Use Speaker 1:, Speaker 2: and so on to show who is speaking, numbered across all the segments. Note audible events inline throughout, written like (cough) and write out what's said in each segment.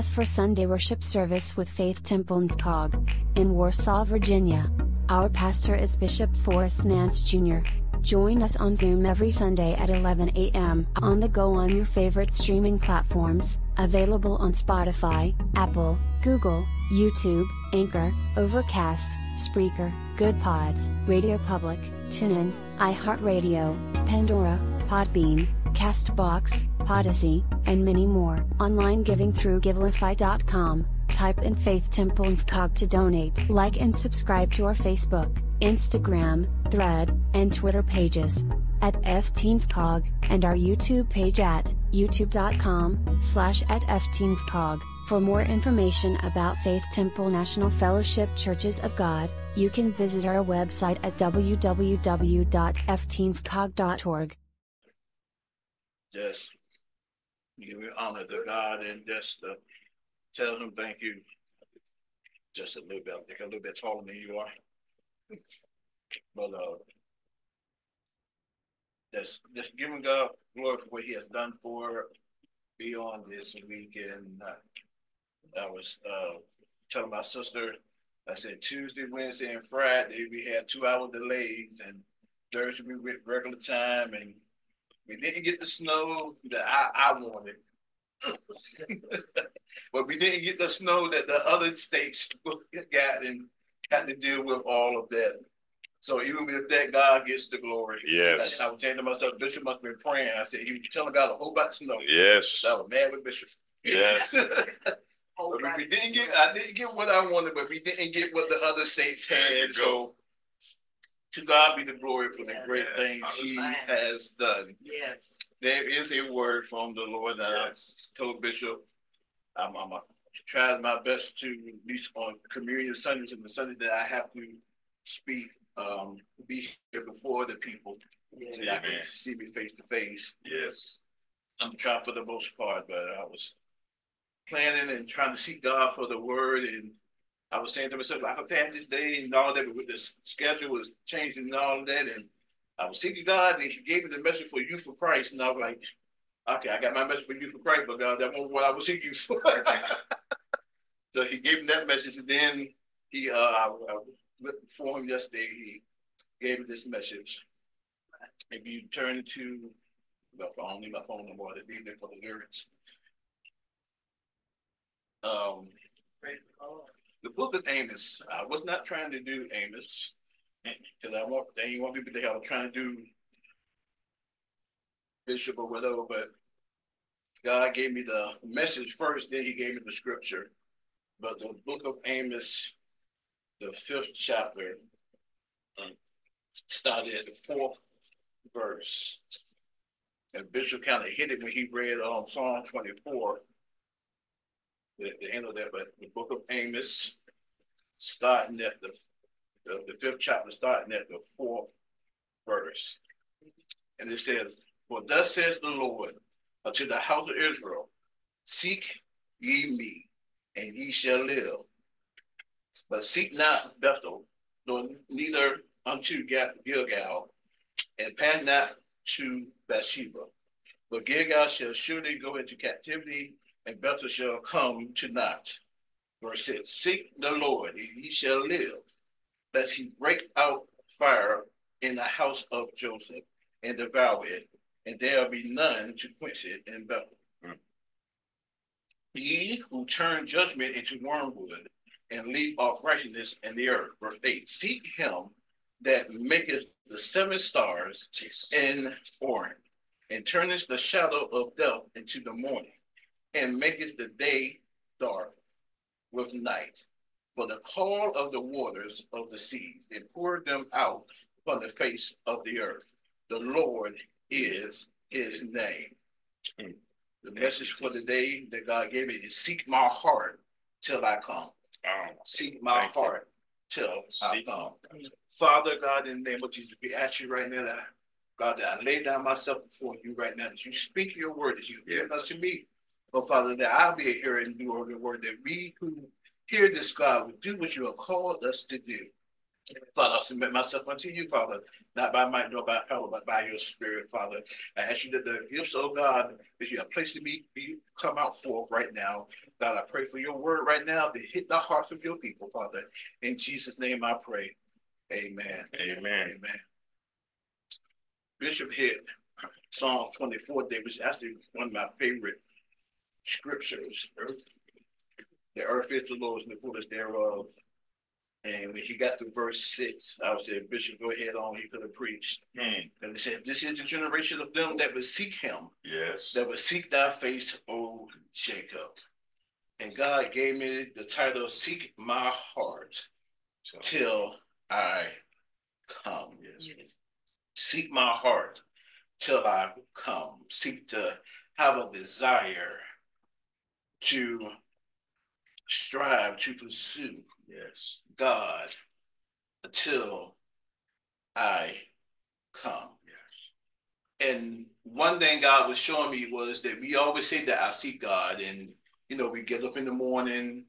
Speaker 1: us for Sunday worship service with Faith Temple Nkog in Warsaw, Virginia. Our pastor is Bishop Forrest Nance Jr. Join us on Zoom every Sunday at 11 a.m. on the go on your favorite streaming platforms, available on Spotify, Apple, Google, YouTube, Anchor, Overcast, Spreaker, Good Pods, Radio Public, TuneIn, iHeartRadio, Pandora, Podbean, Castbox, Podyssey, and many more. Online giving through Givelify.com. Type in Faith Temple Nkog to donate. Like and subscribe to our Facebook, Instagram, Thread, and Twitter pages at ftnfcog and our YouTube page at youtube.com slash at ftnfcog. For more information about Faith Temple National Fellowship Churches of God, you can visit our website at www.ftnfcog.org.
Speaker 2: Just give honor to God and just uh, tell him thank you. Just a little bit, I think a little bit taller than you are. But uh, just, just giving God glory for what he has done for beyond this week. And uh, I was uh, telling my sister, I said Tuesday, Wednesday, and Friday, we had two hour delays, and Thursday we went regular time, and we didn't get the snow that I, I wanted. (laughs) but we didn't get the snow that the other states (laughs) got and had to deal with all of that. So even if that God gets the glory.
Speaker 3: Yes.
Speaker 2: I, I was saying to myself, Bishop must have been praying. I said, was telling God a whole bunch of snow.
Speaker 3: Yes.
Speaker 2: I was mad with Bishop.
Speaker 3: Yeah. (laughs)
Speaker 2: But we didn't get, I didn't get what I wanted, but we didn't get what the other states had. So to God be the glory for the great things He has done.
Speaker 4: Yes.
Speaker 2: There is a word from the Lord that
Speaker 3: Yes.
Speaker 2: I told Bishop. I'm, I'm trying my best to, at least on communion Sundays and the Sunday that I have to speak, um, be here before the people. So y'all can see me face to face.
Speaker 3: Yes.
Speaker 2: I'm trying for the most part, but I was planning and trying to seek God for the word. And I was saying to myself, I could have this day and all that, but with the schedule was changing and all that. And I was seeking God and he gave me the message for you for Christ. And I was like, okay, I got my message for you for Christ, but God, that wasn't what I was seeking you for. (laughs) so he gave me that message. And then he, uh, I, I before him yesterday, he gave me this message. If you turn to, well, I don't need my phone no more to read it for the lyrics. Um, the book of Amos, I was not trying to do Amos. Cause I want, they want people to think I was trying to do Bishop or whatever, but God gave me the message first, then he gave me the scripture. But the book of Amos, the fifth chapter, um, started at the fourth verse. And Bishop kind of hit it when he read um Psalm twenty-four. The, the end of that, but the book of Amos, starting at the, the, the fifth chapter, starting at the fourth verse. And it says, For thus says the Lord unto the house of Israel, seek ye me, and ye shall live. But seek not Bethel, nor neither unto Gilgal, and pass not to Bathsheba. But Gilgal shall surely go into captivity, and Bethel shall come to naught. Verse six, seek the Lord, and ye shall live, lest he break out fire in the house of Joseph and devour it, and there be none to quench it in Bethel.
Speaker 3: Hmm.
Speaker 2: Ye who turn judgment into wormwood and leave off righteousness in the earth. Verse eight, seek him that maketh the seven stars in Orion, and turneth the shadow of death into the morning, and maketh the day dark with night. For the call of the waters of the seas, and pour them out upon the face of the earth. The Lord is his name.
Speaker 3: Hmm.
Speaker 2: The message for the day that God gave me is seek my heart till I come.
Speaker 3: Um,
Speaker 2: Seek my
Speaker 3: Thank you.
Speaker 2: heart till I come. Father God, in the name of Jesus, we ask you right now that God, that I lay down myself before you right now, that you speak your word, that you give unto me. Oh, Father, that I'll be a hearer and doer of your word, that we who hear this, God, will do what you have called us to do. Father, I submit myself unto you, Father, not by might nor by power, but by your spirit, Father. I ask you that the gifts, oh God, that you have placed in me, be come out forth right now. God, I pray for your word right now to hit the hearts of your people, Father. In Jesus' name I pray. Amen.
Speaker 3: Amen.
Speaker 2: Amen. Bishop hit Psalm 24, that was actually one of my favorite scriptures. The earth is the Lord's and the fullness thereof. And when he got to verse six, I would say, Bishop, go ahead on. He could have preached.
Speaker 3: Hmm.
Speaker 2: And he said, This is the generation of them that would seek him,
Speaker 3: Yes.
Speaker 2: that would seek thy face, O Jacob. And God gave me the title, Seek My Heart
Speaker 3: So,
Speaker 2: Till I Come.
Speaker 3: yes.
Speaker 2: Seek my heart till I come. Seek to have a desire to strive to pursue
Speaker 3: Yes.
Speaker 2: God until I come. And one thing God was showing me was that we always say that I seek God, and you know, we get up in the morning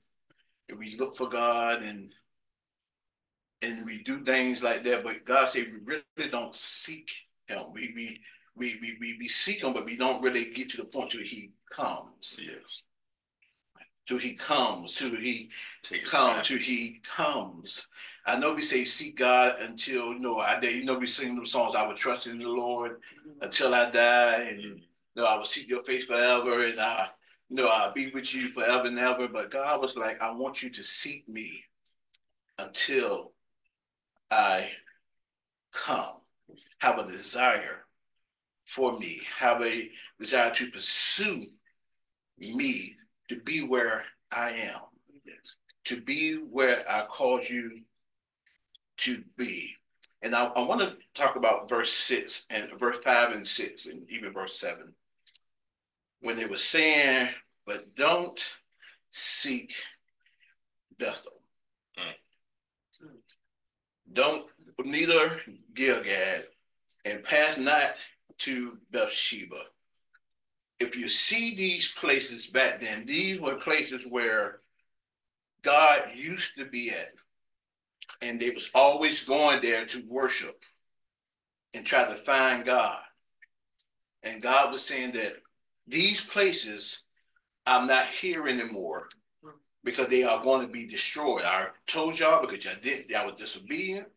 Speaker 2: and we look for God and and we do things like that. But God said we really don't seek Him. We we we we we, we seek Him, but we don't really get to the point where He comes.
Speaker 3: Yes.
Speaker 2: Till He comes. Till He
Speaker 3: Take
Speaker 2: come till he comes. I know we say seek God until you know I you know we sing those songs. I would trust in the Lord mm-hmm. until I die, and mm-hmm. you know I will seek your face forever, and I you know I'll be with you forever and ever. But God was like, I want you to seek me until I come. Have a desire for me. Have a desire to pursue me to be where I am
Speaker 3: Yes.
Speaker 2: to be where I called you to be. And I, I want to talk about verse six and verse five and six and even verse seven. When they were saying, but don't seek Bethel. Mm. Don't neither Gilgal and pass not to Bathsheba. If you see these places back then, these were places where God used to be at. And they was always going there to worship and try to find God. And God was saying that these places I'm not here anymore because they are going to be destroyed. I told y'all because y'all didn't, y'all was disobedient.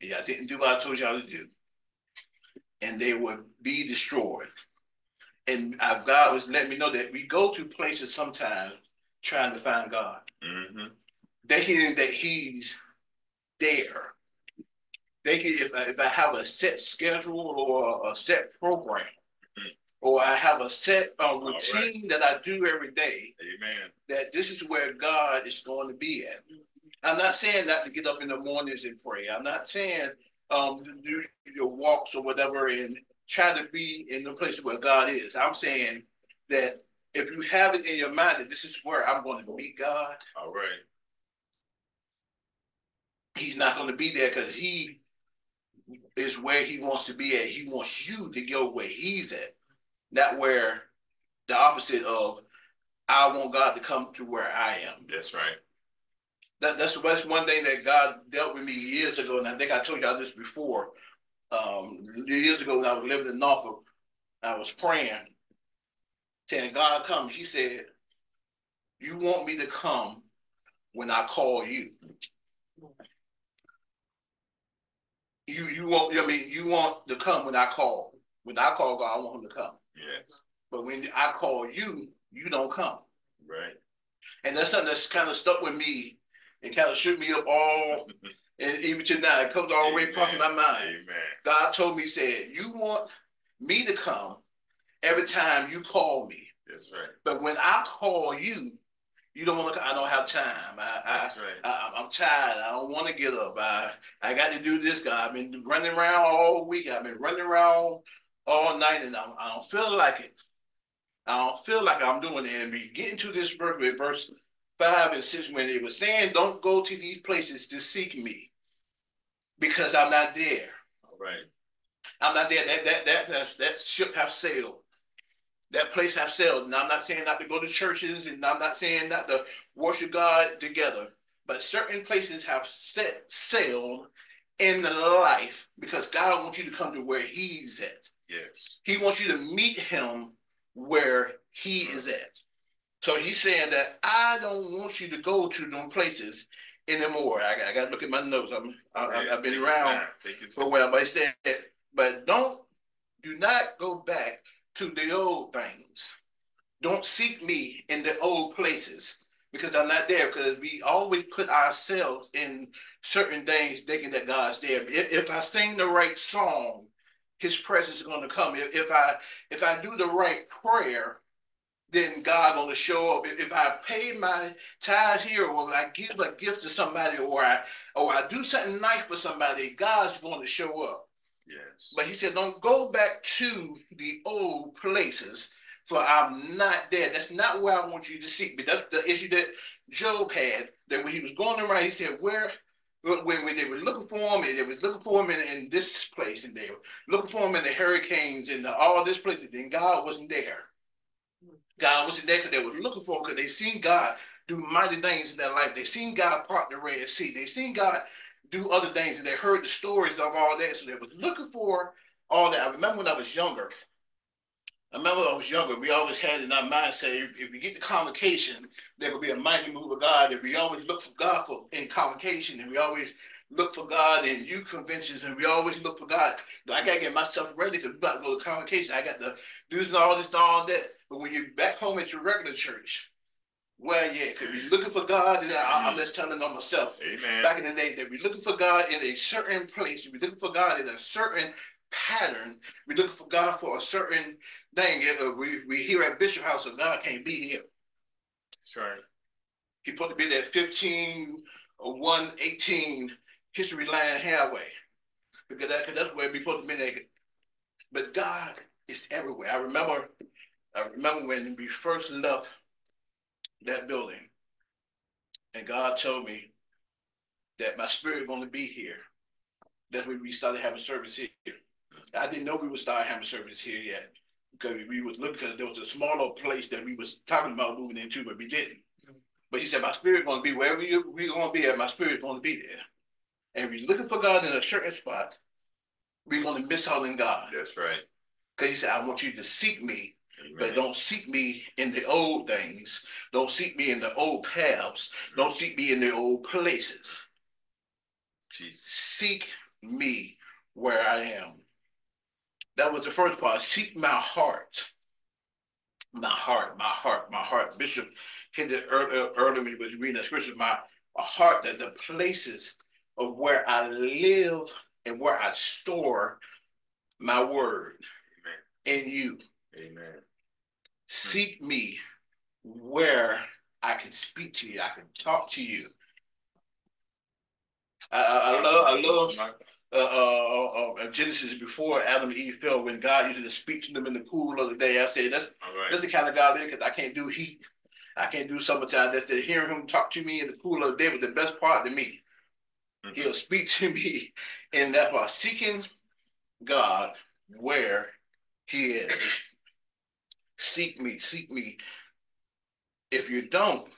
Speaker 2: and Y'all didn't do what I told y'all to do. And they would be destroyed. And uh, God was letting me know that we go to places sometimes trying to find God
Speaker 3: Mm-hmm.
Speaker 2: thinking that he's there. Thinking if I, if I have a set schedule or a set program, or I have a set uh,
Speaker 3: right.
Speaker 2: routine that I do every day,
Speaker 3: Amen.
Speaker 2: that this is where God is going to be at. I'm not saying not to get up in the mornings and pray. I'm not saying um to do your walks or whatever and try to be in the place where God is. I'm saying that if you have it in your mind that this is where I'm going to meet God,
Speaker 3: All right.
Speaker 2: he's not going to be there because he is where he wants to be at. He wants you to go where he's at, not where the opposite of I want God to come to where I am.
Speaker 3: That's right.
Speaker 2: That, that's that's one thing that God dealt with me years ago, and I think I told y'all this before. Um, years ago when I was living in Norfolk, I was praying, saying, "God, come." He said, "You want me to come when I call you." You you want I mean you want to come when I call. When I call God, I want him to come.
Speaker 3: Yes.
Speaker 2: But when I call you, you don't come.
Speaker 3: Right.
Speaker 2: And that's something that's kind of stuck with me and kind of shook me up all (laughs) and even to now it comes all the way across my mind.
Speaker 3: Amen.
Speaker 2: God told me, he said, You want me to come every time you call me.
Speaker 3: That's right.
Speaker 2: But when I call you, you don't want to I don't have time. I, I
Speaker 3: right.
Speaker 2: I, I'm tired. I don't want to get up. I, I got to do this, God. I've been running around all week. I've been running around all night, and I'm, I don't feel like it. I don't feel like I'm doing it. And we get into this verse verse five and six when it was saying, "Don't go to these places to seek me, because I'm not there.
Speaker 3: All right.
Speaker 2: I'm not there. That that that that, that ship have sailed." That place have sailed. And I'm not saying not to go to churches, and I'm not saying not to worship God together. But certain places have set sailed in the life because God wants you to come to where He's at.
Speaker 3: Yes.
Speaker 2: He wants you to meet Him where He is at. So He's saying that I don't want you to go to them places anymore. I, I got to look at my notes. I'm I, have been around for a while, but said, but don't do not go back to the old things. Don't seek me in the old places because I'm not there. Because we always put ourselves in certain things thinking that God's there. If, if I sing the right song, his presence is going to come. If, if I if I do the right prayer, then God going to show up. If, if I pay my tithes here, or I give a gift to somebody, or I or I do something nice for somebody, God's going to show up.
Speaker 3: Yes.
Speaker 2: But he said, don't go back to the old places for I'm not there. That's not where I want you to seek me. That's the issue that Job had. That when he was going around, he said, "Where?" When, when they were looking for him, and they were looking for him in, in this place, and they were looking for him in the hurricanes and the, all this place, and then God wasn't there. God wasn't there because they were looking for him because they seen God do mighty things in their life. They seen God part the Red Sea. They seen God do other things, and they heard the stories of all that. So they was looking for all that. I remember when I was younger, I remember when I was younger, we always had in our mindset, if, if we get the convocation, there will be a mighty move of God. And we always look for God for in convocation, and we always look for God in youth conventions, and we always look for God. I gotta get myself ready because we about to go to convocation. I got to do and all this and all that. But when you're back home at your regular church, well, yeah, because we're looking for God, and I, am just telling on myself.
Speaker 3: Amen.
Speaker 2: Back in the day, that we're looking for God in a certain place. We're looking for God in a certain pattern. We're looking for God for a certain thing. Uh, we we here at Bishop House, so God can't be here.
Speaker 3: That's right.
Speaker 2: He supposed to be that 15 or 118 Historyland Highway. Because that, that's where we supposed to be naked. But God is everywhere. I remember, I remember when we first left that building, and God told me that my spirit going to be here. That's when we started having service here. I didn't know we would start having service here yet because we was looking because there was a smaller place that we was talking about moving into, but we didn't. But he said, my spirit going to be wherever you, we going to be at, my spirit going to be there. And we're looking for God in a certain spot, we're going to miss out on God.
Speaker 3: That's right.
Speaker 2: Because he said, I want you to seek me, Amen. but don't seek me in the old things. Don't seek me in the old paths. Mm. Don't seek me in the old places.
Speaker 3: Jesus.
Speaker 2: Seek me where I am. That was the first part. Seek my heart. My heart, my heart, my heart. Bishop hit it earlier, earlier when he was reading that scripture. My, my heart, that the places of where I live and where I store my word Amen. in you.
Speaker 3: Amen.
Speaker 2: Seek me where I can speak to you, I can talk to you. I, I, I love, I love uh, uh, uh, Genesis before Adam and Eve fell, when God used to speak to them in the cool of the day. I say that's, right. that's the kind of God because I can't do heat. I can't do summertime. That the hearing him talk to me in the cool of the day was the best part to me. Mm-hmm. He'll speak to me in that part, seeking God where he is. Seek me, seek me. If you don't,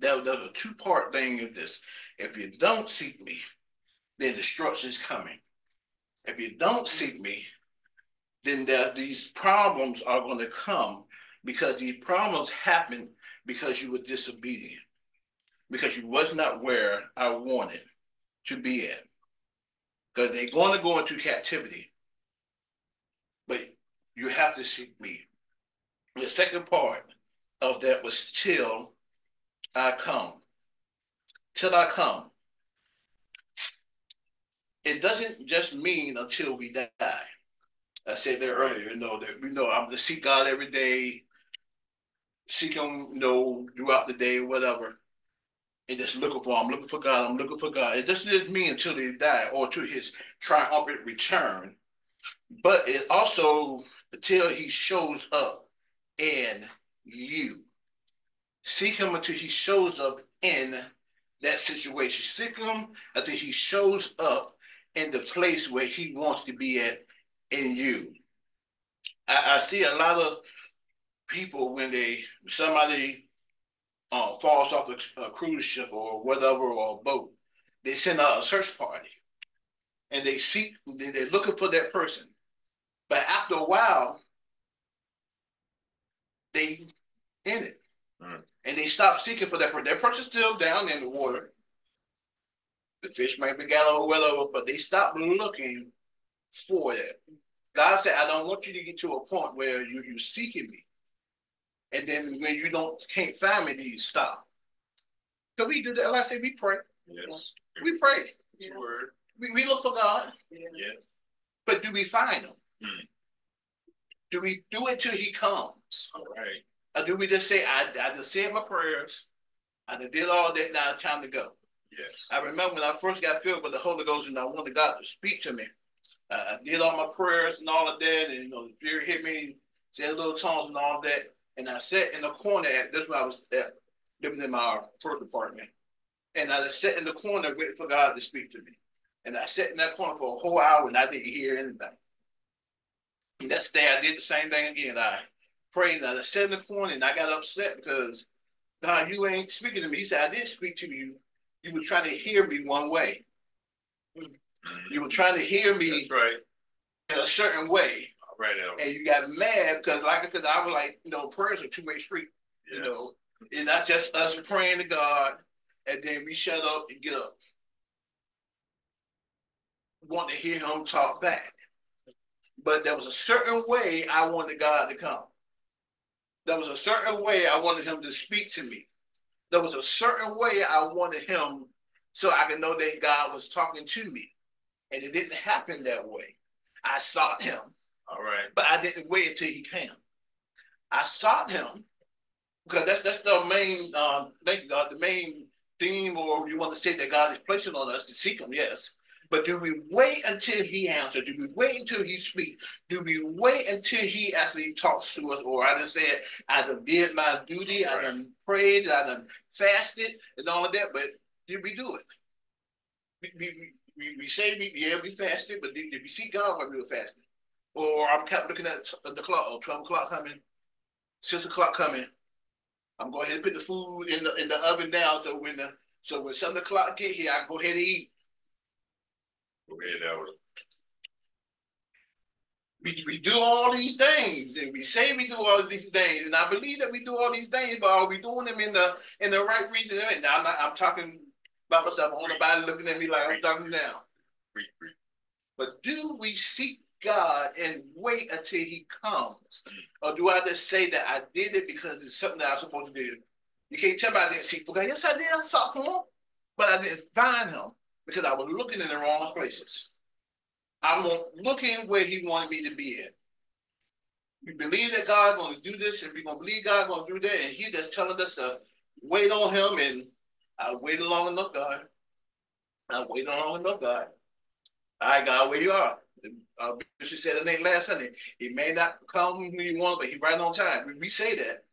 Speaker 2: that, there's a two-part thing in this. If you don't seek me, then destruction is coming. If you don't seek me, then there, these problems are going to come because these problems happen because you were disobedient, because you was not where I wanted to be at. Because they're going to go into captivity. But you have to seek me. The second part of that was till I come. Till I come it doesn't just mean until we die. I said there earlier, you know, that we know I'm to seek God every day, seek Him, you know, throughout the day, whatever, and just looking for, I'm looking for God, I'm looking for God. It doesn't just mean until they die or to His triumphant return, but it also until He shows up in you. Seek Him until He shows up in that situation. Seek Him until He shows up in the place where he wants to be at in you. I, I see a lot of people when they somebody uh, falls off a, a, cruise ship or whatever or a boat, they send out a search party. and they seek, they're looking for that person. But after a while, they in it.
Speaker 3: Mm.
Speaker 2: And they stop seeking for that person. That person's still down in the water. The fish might be gathering well over, but they stop looking for it. God said, I don't want you to get to a point where you you seeking me. And then when you don't can't find me, then you stop. So we do that. Like I say, we pray.
Speaker 3: Yes.
Speaker 2: We pray.
Speaker 3: Word.
Speaker 2: We, we look for God.
Speaker 3: Yes.
Speaker 2: But do we find him?
Speaker 3: Hmm.
Speaker 2: Do we do it till he comes?
Speaker 3: All right.
Speaker 2: Or do we just say, I, I just said my prayers, I did all that, now it's time to go?
Speaker 3: Yes.
Speaker 2: I remember when I first got filled with the Holy Ghost and I wanted God to speak to me. Uh, I did all my prayers and all of that, and you know, the Spirit hit me, said little tongues and all that. And I sat in the corner at this where I was at, living in my first apartment. And I just sat in the corner waiting for God to speak to me. And I sat in that corner for a whole hour and I didn't hear anything. That's day I did the same thing again. I prayed and I sat in the corner and I got upset because God, you ain't speaking to me. He said, I did speak to you. You were trying to hear me one way. You were trying to hear me
Speaker 3: right.
Speaker 2: in a certain way.
Speaker 3: Right.
Speaker 2: And you got mad because, like I said, I was like, you know, prayers are two way street. You know, it's not just us praying to God and then we shut up and get up. Want to hear him talk back. But there was a certain way I wanted God to come. There was a certain way I wanted him to speak to me. There was a certain way I wanted him so I could know that God was talking to me. And it didn't happen that way. I sought him,
Speaker 3: All right.
Speaker 2: but I didn't wait until he came. I sought him because that's that's the main um thank God, the main theme, or you want to say that God is placing on us to seek him, yes. But do we wait until he answers? Do we wait until he speaks? Do we wait until he actually talks to us? Or I just said, I done did my duty, I
Speaker 3: Right.
Speaker 2: done prayed, I done fasted and all of that, but did we do it? We, we, we, we say we yeah, we fasted, but did, did we see God while we were fasting? Or I'm kept looking at the clock, oh, 12 o'clock coming, six o'clock coming. I'm going ahead and put the food in the in the oven now, so when the so when seven o'clock get here, I can go ahead and eat. We, we do all these things, and we say we do all these things, and I believe that we do all these things, but are we doing them in the in the right reason? Now I'm not, I'm talking about myself. I want nobody looking at me like I'm talking now. But do we seek God and wait until He comes, or do I just say that I did it because it's something that I'm supposed to do? You can't tell me I didn't seek for God. Yes, I did. I sought for Him, but I didn't find Him because I was looking in the wrong places. I was looking where He wanted me to be at. We believe that God's going to do this, and we're going to believe God's going to do that, and He just telling us to wait on Him. And I waited long enough, God. I waited long enough, God. All right, God, where you are. Uh, said it name last Sunday. He may not come when you want, but he right on time. We, we say that.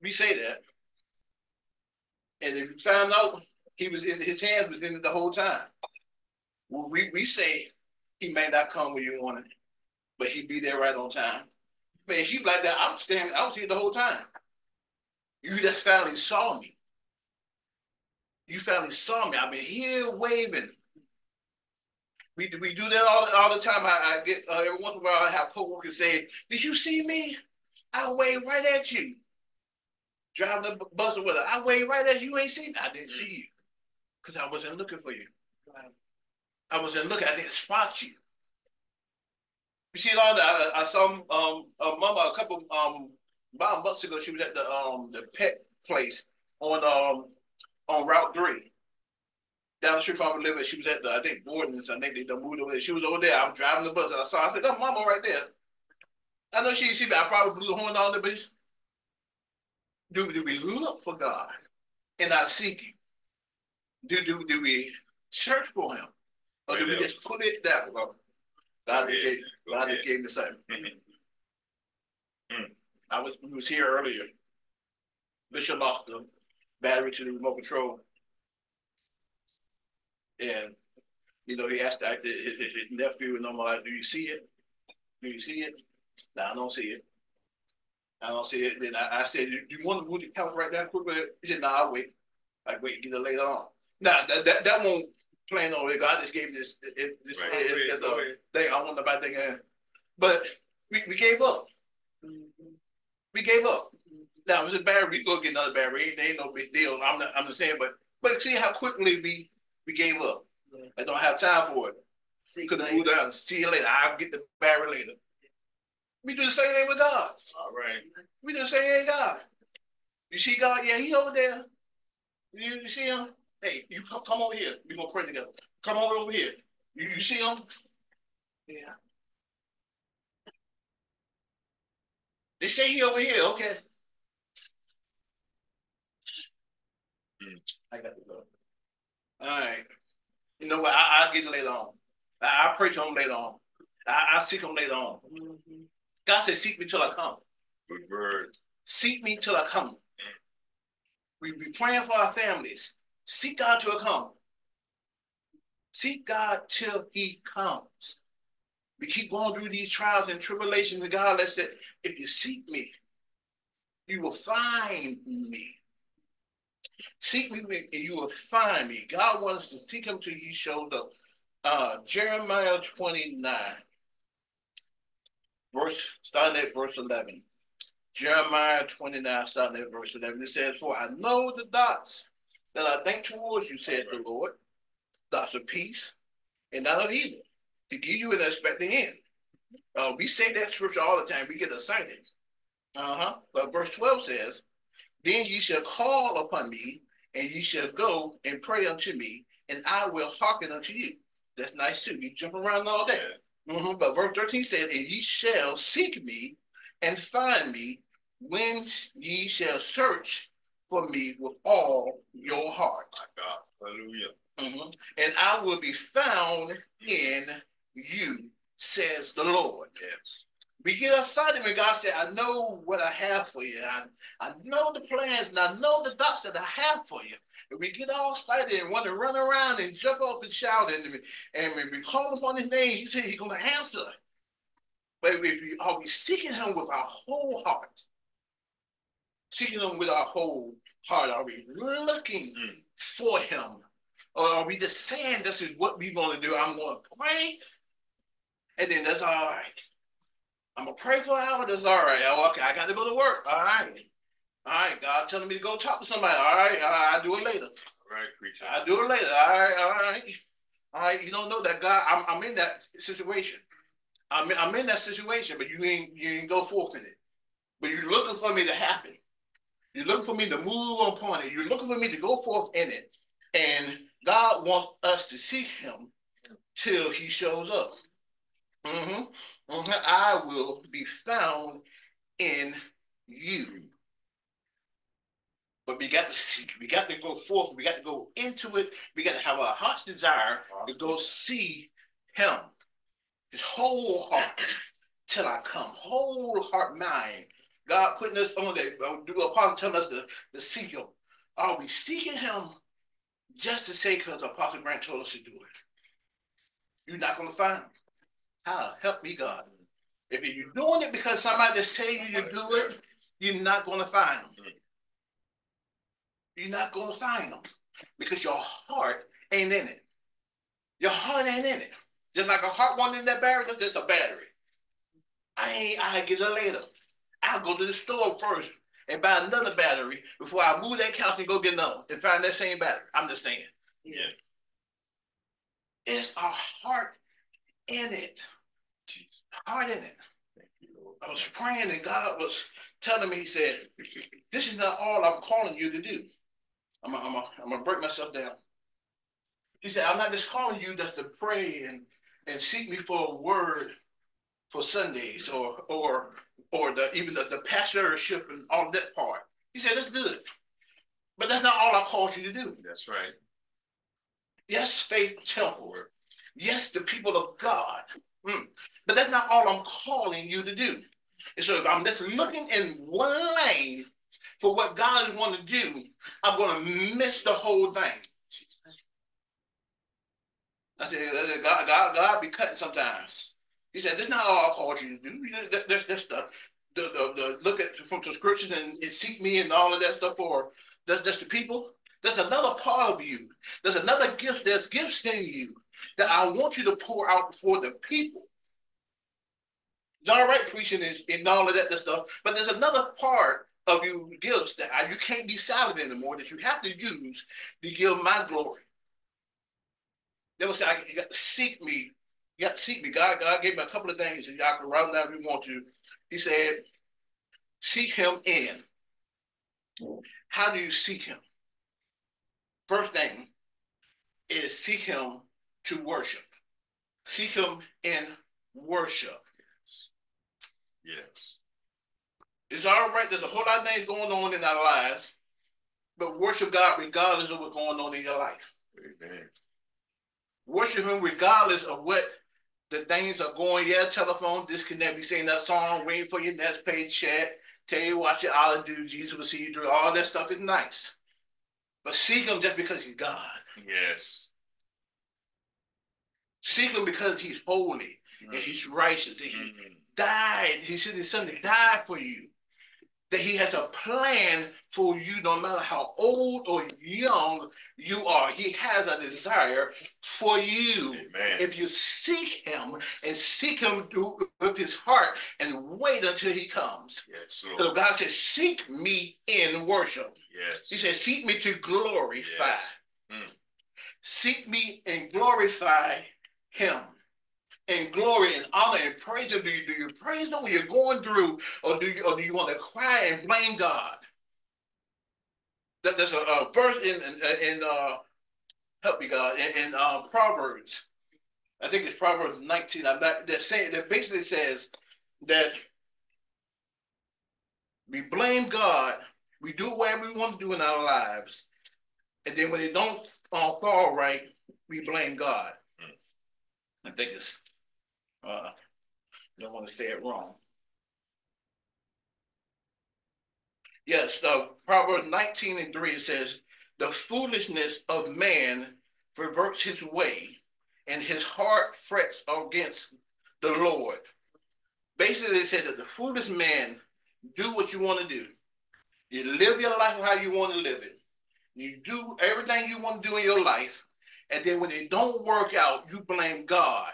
Speaker 2: We say that. And if you found out he was in his hands was in it the whole time. We, we say he may not come when you want it, but he'd be there right on time. Man, he like that. I'm standing, I was here the whole time. You just finally saw me. You finally saw me. I've been here waving. We, we do that all, all the time. I, I get uh, every once in a while I have coworkers say, "Did you see me? I wave right at you." Driving the bus or whatever, I wave right at you. You Ain't seen. I didn't see you because I wasn't looking for you. I wasn't looking. I didn't spot you. You see all that? I, I saw um a mama a couple um about months ago. She was at the um the pet place on um on Route Three down the street from where I live. She was at the, I think, Gordon's. I think they moved over there. She was over there. I was driving the bus and I saw, I said, that's mama right there. I know she see me. I probably blew the horn on there, but do, do we look for God and not seek Him? Do, do, do we search for Him? Or do we just put it down? Well, God just gave, God just gave me something.
Speaker 3: Mhm.
Speaker 2: I was, we was here earlier. Bishop lost the battery to the remote control. And, you know, he asked like, his, his, nephew and I'm like, do you see it? Do you see it? No, I don't see it. I don't see it. Then I, I said, do you want to move the couch right now quickly? He said, no, I'll wait. I wait, and get it later on. Now, that, that, that won't playing on it. God just gave this, it, this,
Speaker 3: Right.
Speaker 2: it-
Speaker 3: Go
Speaker 2: it-
Speaker 3: ahead,
Speaker 2: this,
Speaker 3: go
Speaker 2: uh,
Speaker 3: ahead.
Speaker 2: thing. I want nobody thinking, but we, we gave up. We gave up. Now, if it's a battery, we go get another battery. Ain't, ain't no big deal. I'm not, I'm just saying, but, but see how quickly we, we gave up. I don't have time for it.
Speaker 4: See,
Speaker 2: Could have
Speaker 4: like,
Speaker 2: moved on. See you later. I'll get the battery later. We do the same thing with God.
Speaker 3: All right.
Speaker 2: We do the same thing with God. You see God? Yeah, he over there. You, you see him? Hey, you come, come over here. We're gonna pray together. Come on over here. You, you see him?
Speaker 4: yeah,
Speaker 2: They say he over here. Okay.
Speaker 3: Hmm.
Speaker 2: I got to go. All right. You know what? I, I'll get it later on. I, I'll pray to him later on. I, I'll seek him later on.
Speaker 4: mhm,
Speaker 2: God said, seek me till I come.
Speaker 3: Good word.
Speaker 2: Seek me till I come. We be praying for our families. Seek God till come. Seek God till he comes. We keep going through these trials and tribulations, and God said, if you seek me, you will find me. Seek me and you will find me. God wants to seek him till he shows up. Uh, Jeremiah 29, verse starting at verse 11. Jeremiah 29, starting at verse 11, it says, For I know the thoughts that I think towards you, says the Lord, thoughts of peace and not of evil, to give you an expected end. Uh, we say that scripture all the time, we get excited. Uh-huh. But verse 12 says, Then ye shall call upon me, and ye shall go and pray unto me, and I will hearken unto you. That's nice too. You jump around all day. Mhm, But verse 13 says, And ye shall seek me and find me when ye shall search for me with all your heart.
Speaker 3: My God. Hallelujah.
Speaker 2: Mhm. And I will be found in you, says the Lord.
Speaker 3: Yes.
Speaker 2: We get excited when God said, I know what I have for you. I, I know the plans and I know the thoughts that I have for you. And we get all excited and want to run around and jump up and shout. And, and when we call upon his name, he said he's going to answer. But if we are we seeking him with our whole heart? Seeking him with our whole heart. Are we looking
Speaker 3: Mm.
Speaker 2: for him? Or are we just saying this is what we're going to do? I'm going to pray, and then that's all right. I'm gonna pray for an hour. That's all right. Oh, okay, I got to go to work. All right, all right. God telling me to go talk to somebody. All right, all right I'll do it later.
Speaker 3: All right, preacher.
Speaker 2: I'll do it later. All right, all right, all right. You don't know that God. I'm, I'm in that situation. I'm, in- I'm in that situation, but you ain't you ain't go forth in it. But you're looking for me to happen. You're looking for me to move upon it. You're looking for me to go forth in it. And God wants us to seek Him till He shows up. Mhm. Mhm. I will be found in you. But we got to seek, we got to go forth, we got to go into it, we got to have a heart's desire to go see him. His whole heart till I come, whole heart, mind. God putting us on that, uh, do apostle telling us to, to seek him. Are we seeking him just to say because Apostle Grant told us to do it? You're not going to find him. How? Help me, God. If you're doing it because somebody just tell you to do it, you're not going to find them. You're not going to find them because your heart ain't in it. Your heart ain't in it. Just like a heart one in that battery, that's just a battery. I ain't. I get it later. I'll go to the store first and buy another battery before I move that couch and go get another and find that same battery. I'm just saying.
Speaker 3: Yeah.
Speaker 2: It's our heart in it.
Speaker 3: Jesus.
Speaker 2: Heart in it.
Speaker 3: Thank you, Lord.
Speaker 2: I was praying and God was telling me, He said, This is not all I'm calling you to do. I'm gonna I'm gonna- I'm gonna break myself down. He said, I'm not just calling you just to pray and, and seek me for a word for Sundays or or or the even the, the pastorship and all that part. He said, That's good. But that's not all I called you to do.
Speaker 3: That's right.
Speaker 2: Yes, faith temple. Yes, the people of God. Hmm. But that's not all I'm calling you to do. And so if I'm just looking in one lane for what God is want to do, I'm going to miss the whole thing. I said, God, God, God be cutting sometimes. He said, "That's not all I called you to do. That- That's that's the the the, the look at from the scriptures and, and seek me and all of that stuff. Or that's that's the people. That's another part of you There's another gift, there's gifts in you that I want you to pour out for the people. It's all right preaching and, and all of that, that stuff, but there's another part of you gifts that I, you can't be silent anymore that you have to use to give my glory. They will say, you got to seek me. You to seek me. God, God gave me a couple of things, that y'all can write them down if you want to. He said, seek him in. How do you seek him? First thing is seek him to worship. Seek him in worship.
Speaker 3: Yes.
Speaker 2: It's all right. There's a whole lot of things going on in our lives, but worship God regardless of what's going on in your life.
Speaker 3: Amen.
Speaker 2: Worship Him regardless of what the things are going. Yeah, telephone disconnect. You sing that song, waiting for your next paycheck. Tell you what you ought to do. Jesus will see you through. All that stuff is nice, but seek Him just because He's God.
Speaker 3: Yes.
Speaker 2: Seek Him because He's holy and He's righteous. And he
Speaker 3: Mhm.
Speaker 2: died. He sent His Son to die for you. That He has a plan for you, no matter how old or young you are. He has a desire for you.
Speaker 3: Amen.
Speaker 2: If you seek Him and seek Him with His heart and wait until He comes.
Speaker 3: Yes,
Speaker 2: So God says, Seek me in worship.
Speaker 3: Yes.
Speaker 2: He says, Seek me to glorify.
Speaker 3: Yes. Mm.
Speaker 2: Seek me and glorify Him. And glory and honor and praise Him. Do you do you praise Him when you're going through, or do you or do you want to cry and blame God? That there's a, a verse in in, in uh, help me God in, in uh, Proverbs. I think it's Proverbs 19. I'm not that saying that basically says that we blame God, we do whatever we want to do in our lives, and then when it don't uh, fall right, we blame God. I think it's uh, don't want to say it wrong. Yes, uh, Proverbs 19 and 3 says, The foolishness of man perverts his way, and his heart frets against the Lord. Basically, it says that the foolish man do what you want to do. You live your life how you want to live it. You do everything you want to do in your life, and then when it don't work out, you blame God.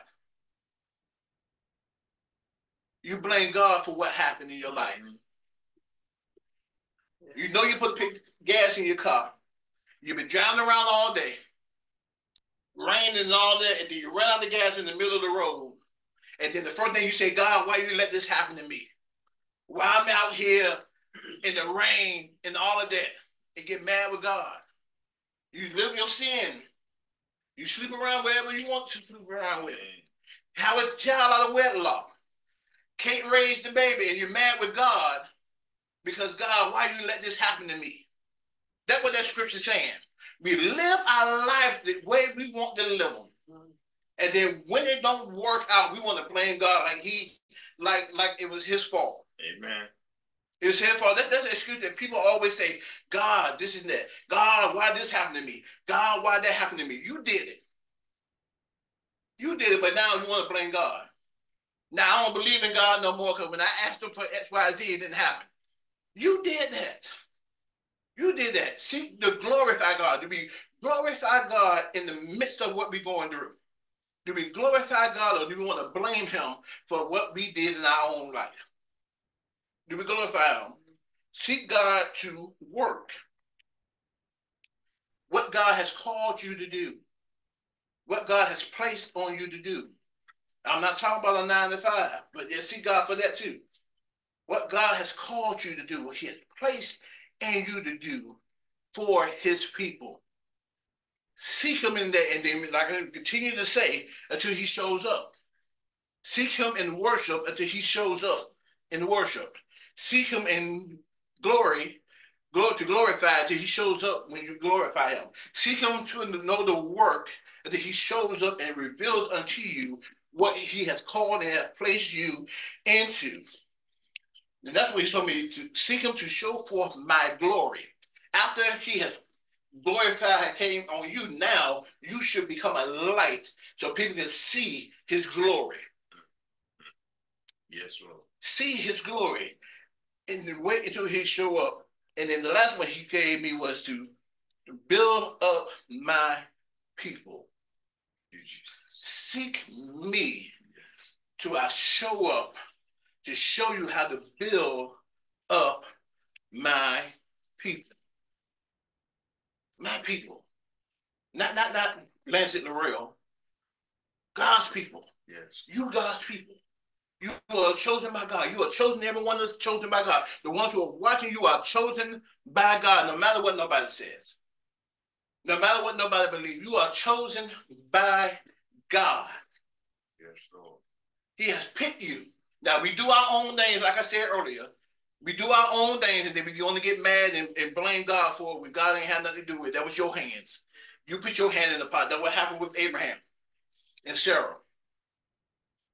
Speaker 2: You blame God for what happened in your life. You know you put gas in your car. You've been driving around all day, raining and all that, and then you run out of gas in the middle of the road. And then the first thing you say, God, why you let this happen to me? Why I'm out here in the rain and all of that, and get mad with God. You live your sin. You sleep around wherever you want to sleep around with. Have a child out of wedlock. Can't raise the baby, and you're mad with God because God, why you let this happen to me? That's what that scripture's saying. We live our life the way we want to live them. And then when it don't work out, we want to blame God like he, like, like it was his fault.
Speaker 3: Amen.
Speaker 2: It's his fault. That, that's an excuse that people always say, God, this and that. God, why this happened to me? God, why that happened to me? You did it. You did it, but now you want to blame God. Now I don't believe in God no more because when I asked him for X, Y, Z, it didn't happen. You did that. You did that. Seek to glorify God, to be glorify God in the midst of what we're going through. Do we glorify God or do we want to blame him for what we did in our own life? Do we glorify him? Seek God to work. What God has called you to do. What God has placed on you to do. I'm not talking about a nine to five, but yeah, seek God for that too. What God has called you to do, what He has placed in you to do for His people. Seek Him in that, and then, like I continue to say, until He shows up. Seek Him in worship until He shows up in worship. Seek Him in glory, glory to glorify until He shows up when you glorify Him. Seek Him to know the work until He shows up and reveals unto you what He has called and has placed you into. And that's what he told me to seek him to show forth my glory. After he has glorified came on you, now you should become a light so people can see his glory.
Speaker 3: Yes, Lord.
Speaker 2: See his glory. And then wait until he show up. And then the last one he gave me was to, to build up my people.
Speaker 3: Jesus.
Speaker 2: Seek me to I show up to show you how to build up my people. My people. Not not not Landzaat Laurel. God's people.
Speaker 3: Yes.
Speaker 2: You God's people. You are chosen by God. You are chosen. Everyone is chosen by God. The ones who are watching you are chosen by God, no matter what nobody says. No matter what nobody believes, you are chosen by God.
Speaker 3: Yes, Lord.
Speaker 2: He has picked you. Now we do our own things, like I said earlier. We do our own things, and then we only get mad and, and blame God for it when God ain't had nothing to do with it. That was your hands. You put your hand in the pot. That's what happened with Abraham and Sarah.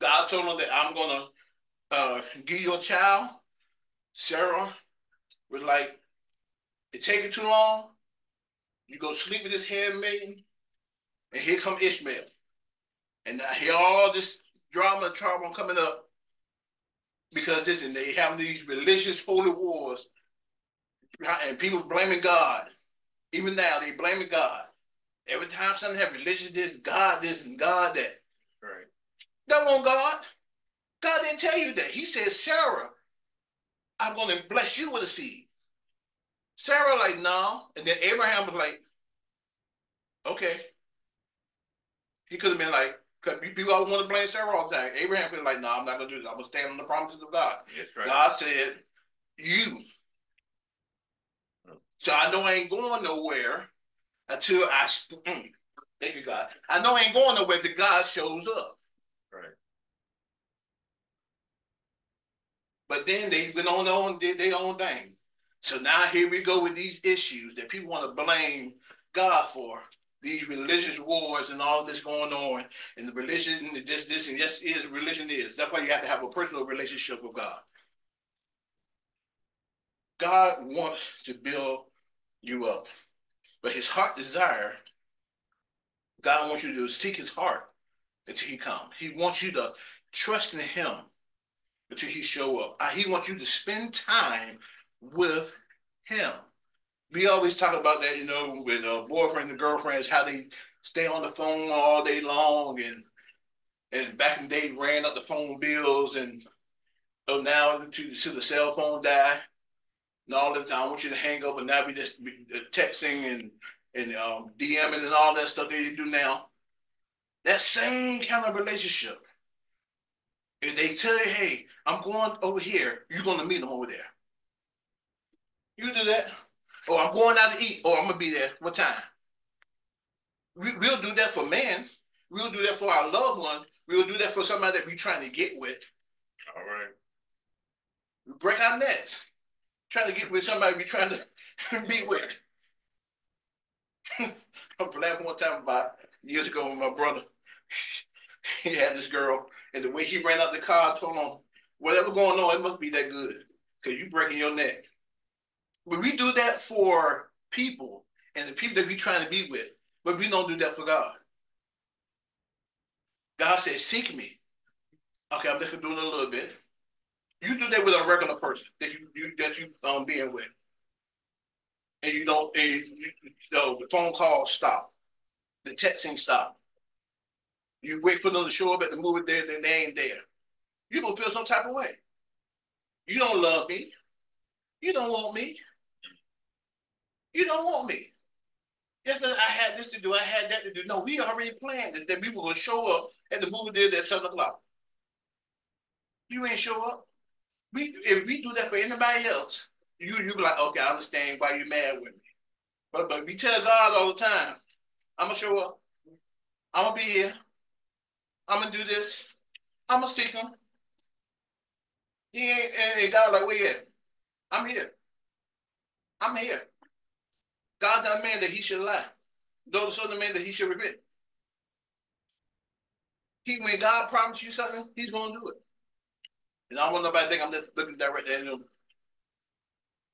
Speaker 2: God told them that I'm gonna uh, give you a child. Sarah was like, it taking too long. You go sleep with this handmaiden, and here come Ishmael. And I hear all this drama and trouble coming up because this and they have these religious holy wars and people blaming God. Even now they blaming God. Every time something happens, religion this, God this, and God that.
Speaker 3: Right.
Speaker 2: That won't God. God didn't tell you that. He said, Sarah, I'm going to bless you with a seed. Sarah like, no. And then Abraham was like, okay. He could have been like, because people always want to blame Sarah all the time. Abraham could like, no, I'm not going to do this. I'm going to stand on the promises of God.
Speaker 3: Yes, right.
Speaker 2: God said, you. So I know I ain't going nowhere until I, mm, thank you, God. I know I ain't going nowhere until God shows up.
Speaker 3: Right.
Speaker 2: But then they went on their own, did their own thing. So now here we go with these issues that people want to blame God for. These religious wars and all this going on, and the religion, and this, this, and yes, is religion is. That's why you have to have a personal relationship with God. God wants to build you up, but His heart desire, God wants you to seek His heart until He comes. He wants you to trust in Him until He show up. Uh, He wants you to spend time with Him. We always talk about that, you know, with uh, boyfriends and girlfriends, how they stay on the phone all day long, and and back in the day ran up the phone bills, and so now to see the cell phone die, and all time. I want you to hang up, and now we just be, texting and and um, DMing and all that stuff that you do now. That same kind of relationship. If they tell you, hey, I'm going over here, you're going to meet them over there. You do that. Or I'm going out to eat, or I'm going to be there. What time? We, we'll do that for men. We'll do that for our loved ones. We'll do that for somebody that we're trying to get with.
Speaker 3: All right.
Speaker 2: We break our necks trying to get with somebody we're trying to (laughs) be with. (laughs) I'm laughing one time about years ago with my brother. (laughs) he had this girl, and the way he ran out the car, I told him, whatever going on, it must be that good. Because you breaking your neck. But we do that for people and the people that we're trying to be with, but we don't do that for God. God says, seek me. Okay, I'm just gonna do it a little bit. You do that with a regular person that you, you that you um being with. And you don't and you, you know, the phone calls stop. The texting stop. You wait for them to show up at the movie there, then they ain't there. You're gonna feel some type of way. You don't love me. You don't want me. You don't want me. Yes, I had this to do, I had that to do. No, we already planned that, we were gonna show up at the movie theater at seven o'clock. You ain't show up. We if we do that for anybody else, you you be like, okay, I understand why you're mad with me. But but we tell God all the time, I'm gonna show up. I'm gonna be here. I'm gonna do this. I'm gonna seek him. He ain't and God like, where you at? I'm here. I'm here. God not man that he should lie. Nor the son of man that he should repent. He when God promised you something, he's gonna do it. And I don't want nobody to think I'm just looking direct at him.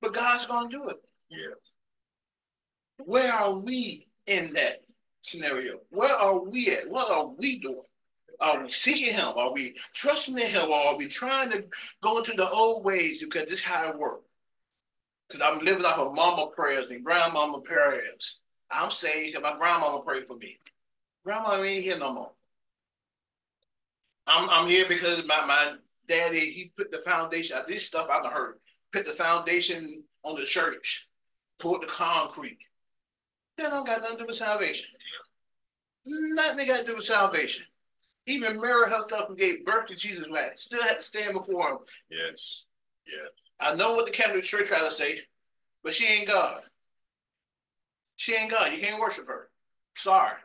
Speaker 2: But God's gonna do it.
Speaker 3: Yeah.
Speaker 2: Where are we in that scenario? Where are we at? What are we doing? Are we seeking him? Are we trusting in him? Or are we trying to go into the old ways because this is how it works? Because I'm living off of mama prayers and grandmama prayers. I'm saved because my grandmama prayed for me. Grandma ain't here no more. I'm I'm here because my my daddy he put the foundation. This stuff I've heard. Put the foundation on the church, poured the concrete. That don't got nothing to do with salvation. Nothing got to do with salvation. Even Mary herself who gave birth to Jesus man, still had to stand before him.
Speaker 3: Yes. Yes.
Speaker 2: I know what the Catholic Church try to say, but she ain't God. She ain't God. You can't worship her. Sorry. (laughs)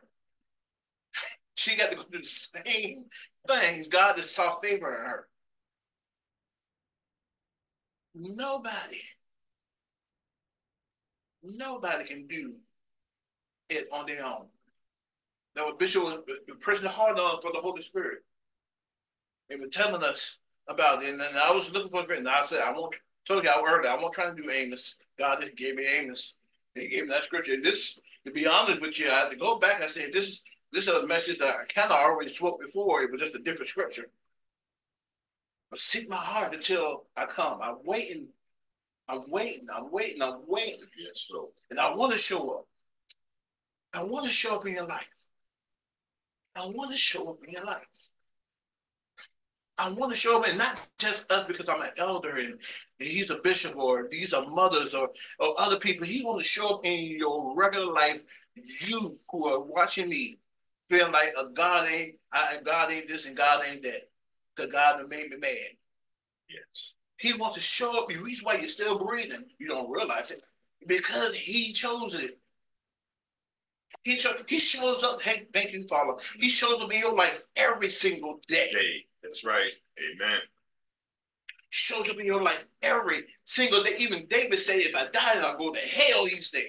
Speaker 2: She got to go through the same things. God just saw favor in her. Nobody, nobody can do it on their own. Now, Bishop was pressing hard on for the Holy Spirit. They were telling us about it. And then I was looking for a it. And I said, I won't, told you I earlier, I won't try to do Amos. God just gave me Amos. He gave me that scripture. And this, to be honest with you, I had to go back and say, this is this is a message that I kind of already spoke before. It was just a different scripture. But seek my heart until I come. I'm waiting. I'm waiting. I'm waiting. I'm waiting.
Speaker 3: Yes, Lord.
Speaker 2: And I want to show up. I want to show up in your life. I want to show up in your life. I want to show up, and not just us because I'm an elder and, he's a bishop or these are mothers or, or other people. He want to show up in your regular life. You who are watching me, feeling like a God ain't I, God ain't this and God ain't that. Because God made me mad.
Speaker 3: Yes.
Speaker 2: He wants to show up. The reason why you're still breathing, you don't realize it, because he chose it. He, show, he shows up, hey, thank you, Father. He shows up in your life every single day.
Speaker 3: Day. That's right. Amen.
Speaker 2: He shows up in your life every single day. Even David said, if I die and I go to hell, he's there.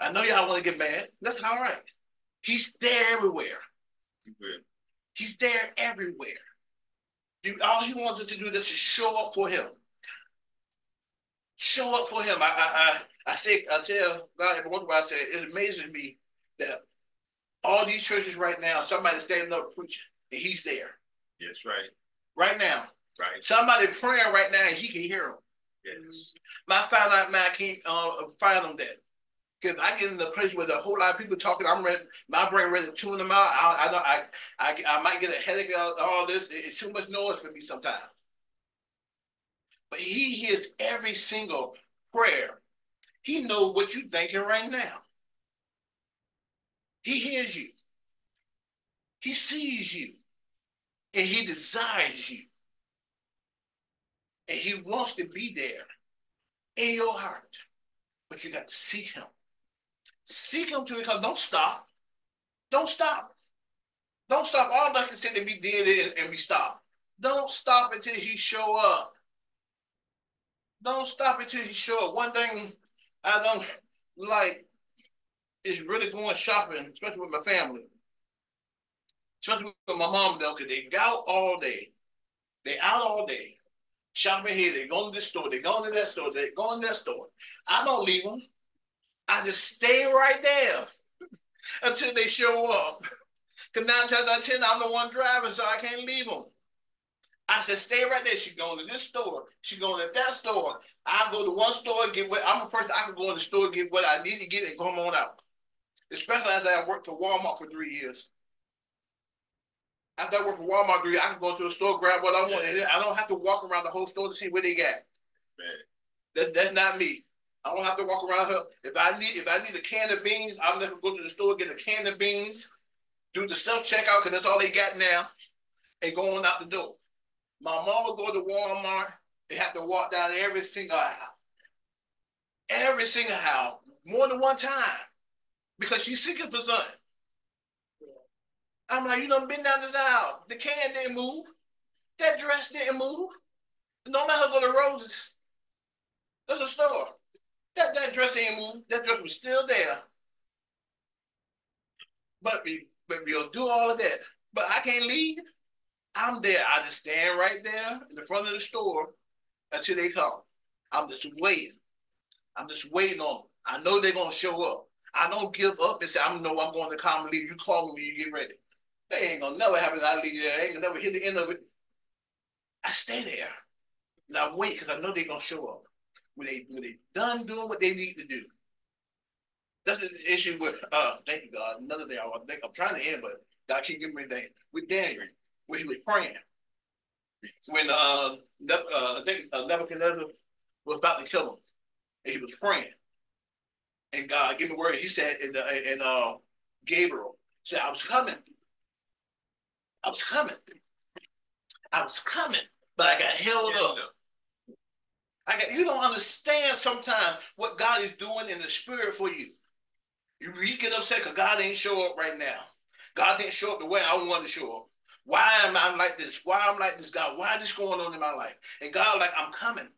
Speaker 2: I know y'all want to get mad. That's all right. He's there everywhere.
Speaker 3: Good.
Speaker 2: He's there everywhere. You, all he wants us to do is to show up for him. Show up for him. I I I, I think I tell God every once in a while I say it amazes me that all these churches right now, somebody standing up preaching, and he's there.
Speaker 3: Yes, right.
Speaker 2: Right now.
Speaker 3: Right.
Speaker 2: Somebody praying right now, and he can hear them.
Speaker 3: Yes.
Speaker 2: My finite mind can't uh, find them that. Because I get in a place where the whole lot of people talking, I'm ready, my brain ready to tune them out. I, I know I, I I might get a headache out of all this. It's too much noise for me sometimes. But he hears every single prayer. He knows what you're thinking right now. He hears you. He sees you. And he desires you. And he wants to be there in your heart. But you got to seek him. Seek him to because don't stop. Don't stop. Don't stop. All I can say to be dead and, and be stopped. Don't stop until he show up. Don't stop until he show up. One thing I don't like is really going shopping, especially with my family. Especially with my mom though, because they out all day. They out all day. Shopping here, they go to this store, they go to that store, they go in that store. I don't leave them. I just stay right there (laughs) until they show up. Because nine times out of ten, I'm the one driving, so I can't leave them. I said, stay right there. She going to this store. She going to that store. I go to one store, get what I'm a person. I can go in the store, get what I need to get, and come on out. Especially as I worked for Walmart for three years. After I worked for Walmart three, I can go to a store, grab what I want, and I don't have to walk around the whole store to see what they got.
Speaker 3: Man.
Speaker 2: That, that's not me. I don't have to walk around here. If I need if I need a can of beans, I'm never go to the store get a can of beans, do the stuff checkout because that's all they got now, and go on out the door. My mom would go to Walmart. They have to walk down every single aisle, every single aisle, more than one time, because she's seeking for something. I'm like, you done been down this aisle. The can didn't move. That dress didn't move. Don't let her go to Roses. There's a store. That, that dress ain't moved. That dress was still there. But we but we'll do all of that. But I can't leave. I'm there. I just stand right there in the front of the store until they come. I'm just waiting. I'm just waiting on them. I know they're gonna show up. I don't give up and say, I know I'm going to come and leave. You call me you get ready. That ain't gonna never happen. I leave. I ain't gonna never hit the end of it. I stay there. I wait because I know they're gonna show up when they when they done doing what they need to do. That's the issue with, uh, thank you, God. Another thing, I think I'm trying to end, but God keep giving me thing. With Daniel, when he was praying, when, uh, Ne- uh, uh, Nebuchadnezzar was about to kill him, and he was praying. And God gave me word. He said, in, the, in, uh, Gabriel said, I was coming. I was coming. I was coming, but I got held up. I got, you don't understand sometimes what God is doing in the spirit for you. You, you get upset because God ain't show up right now. God didn't show up the way I want to show up. Why am I like this? Why I'm like this, God? Why is this going on in my life? And God, like, I'm coming.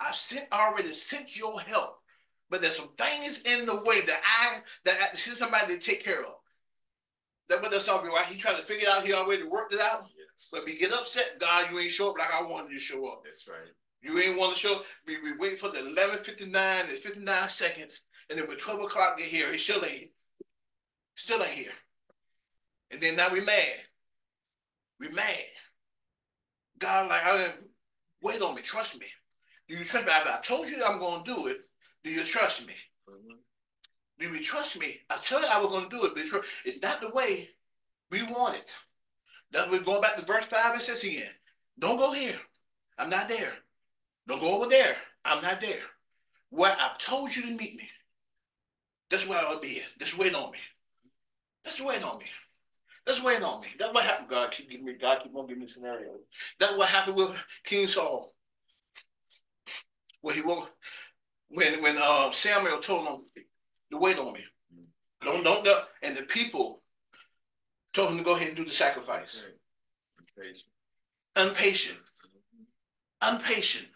Speaker 2: I've sent already sent your help, but there's some things in the way that I that I see somebody to take care of. That but that's not why he tried to figure it out. He already worked it out.
Speaker 3: Yes.
Speaker 2: But we get upset, God, you ain't show up like I wanted you to show up.
Speaker 3: That's right.
Speaker 2: You ain't want to show. We we wait for the eleven fifty nine. It's fifty nine seconds, and then when twelve o'clock get here, he still ain't. Still ain't here. And then now we mad. We mad. God, like I wait on me. Trust me. You trust me? I, I told you I'm gonna do it. Do you trust me? Do you trust me? I tell you I was gonna do it, but it's, not the way we want it. That's we're going back to verse five and six again. Don't go here. I'm not there. Don't go over there. I'm not there. Where I've told you to meet me. That's where I'll be at. Just wait on me. Just wait on me. Just wait on me. That's what happened. God keep giving me. God keep on giving me scenarios. That's what happened with King Saul. When he woke, when when uh, Samuel told him to wait on me. Don't don't do, and the people told him to go ahead and do the sacrifice.
Speaker 3: Right.
Speaker 2: Impatient, impatient.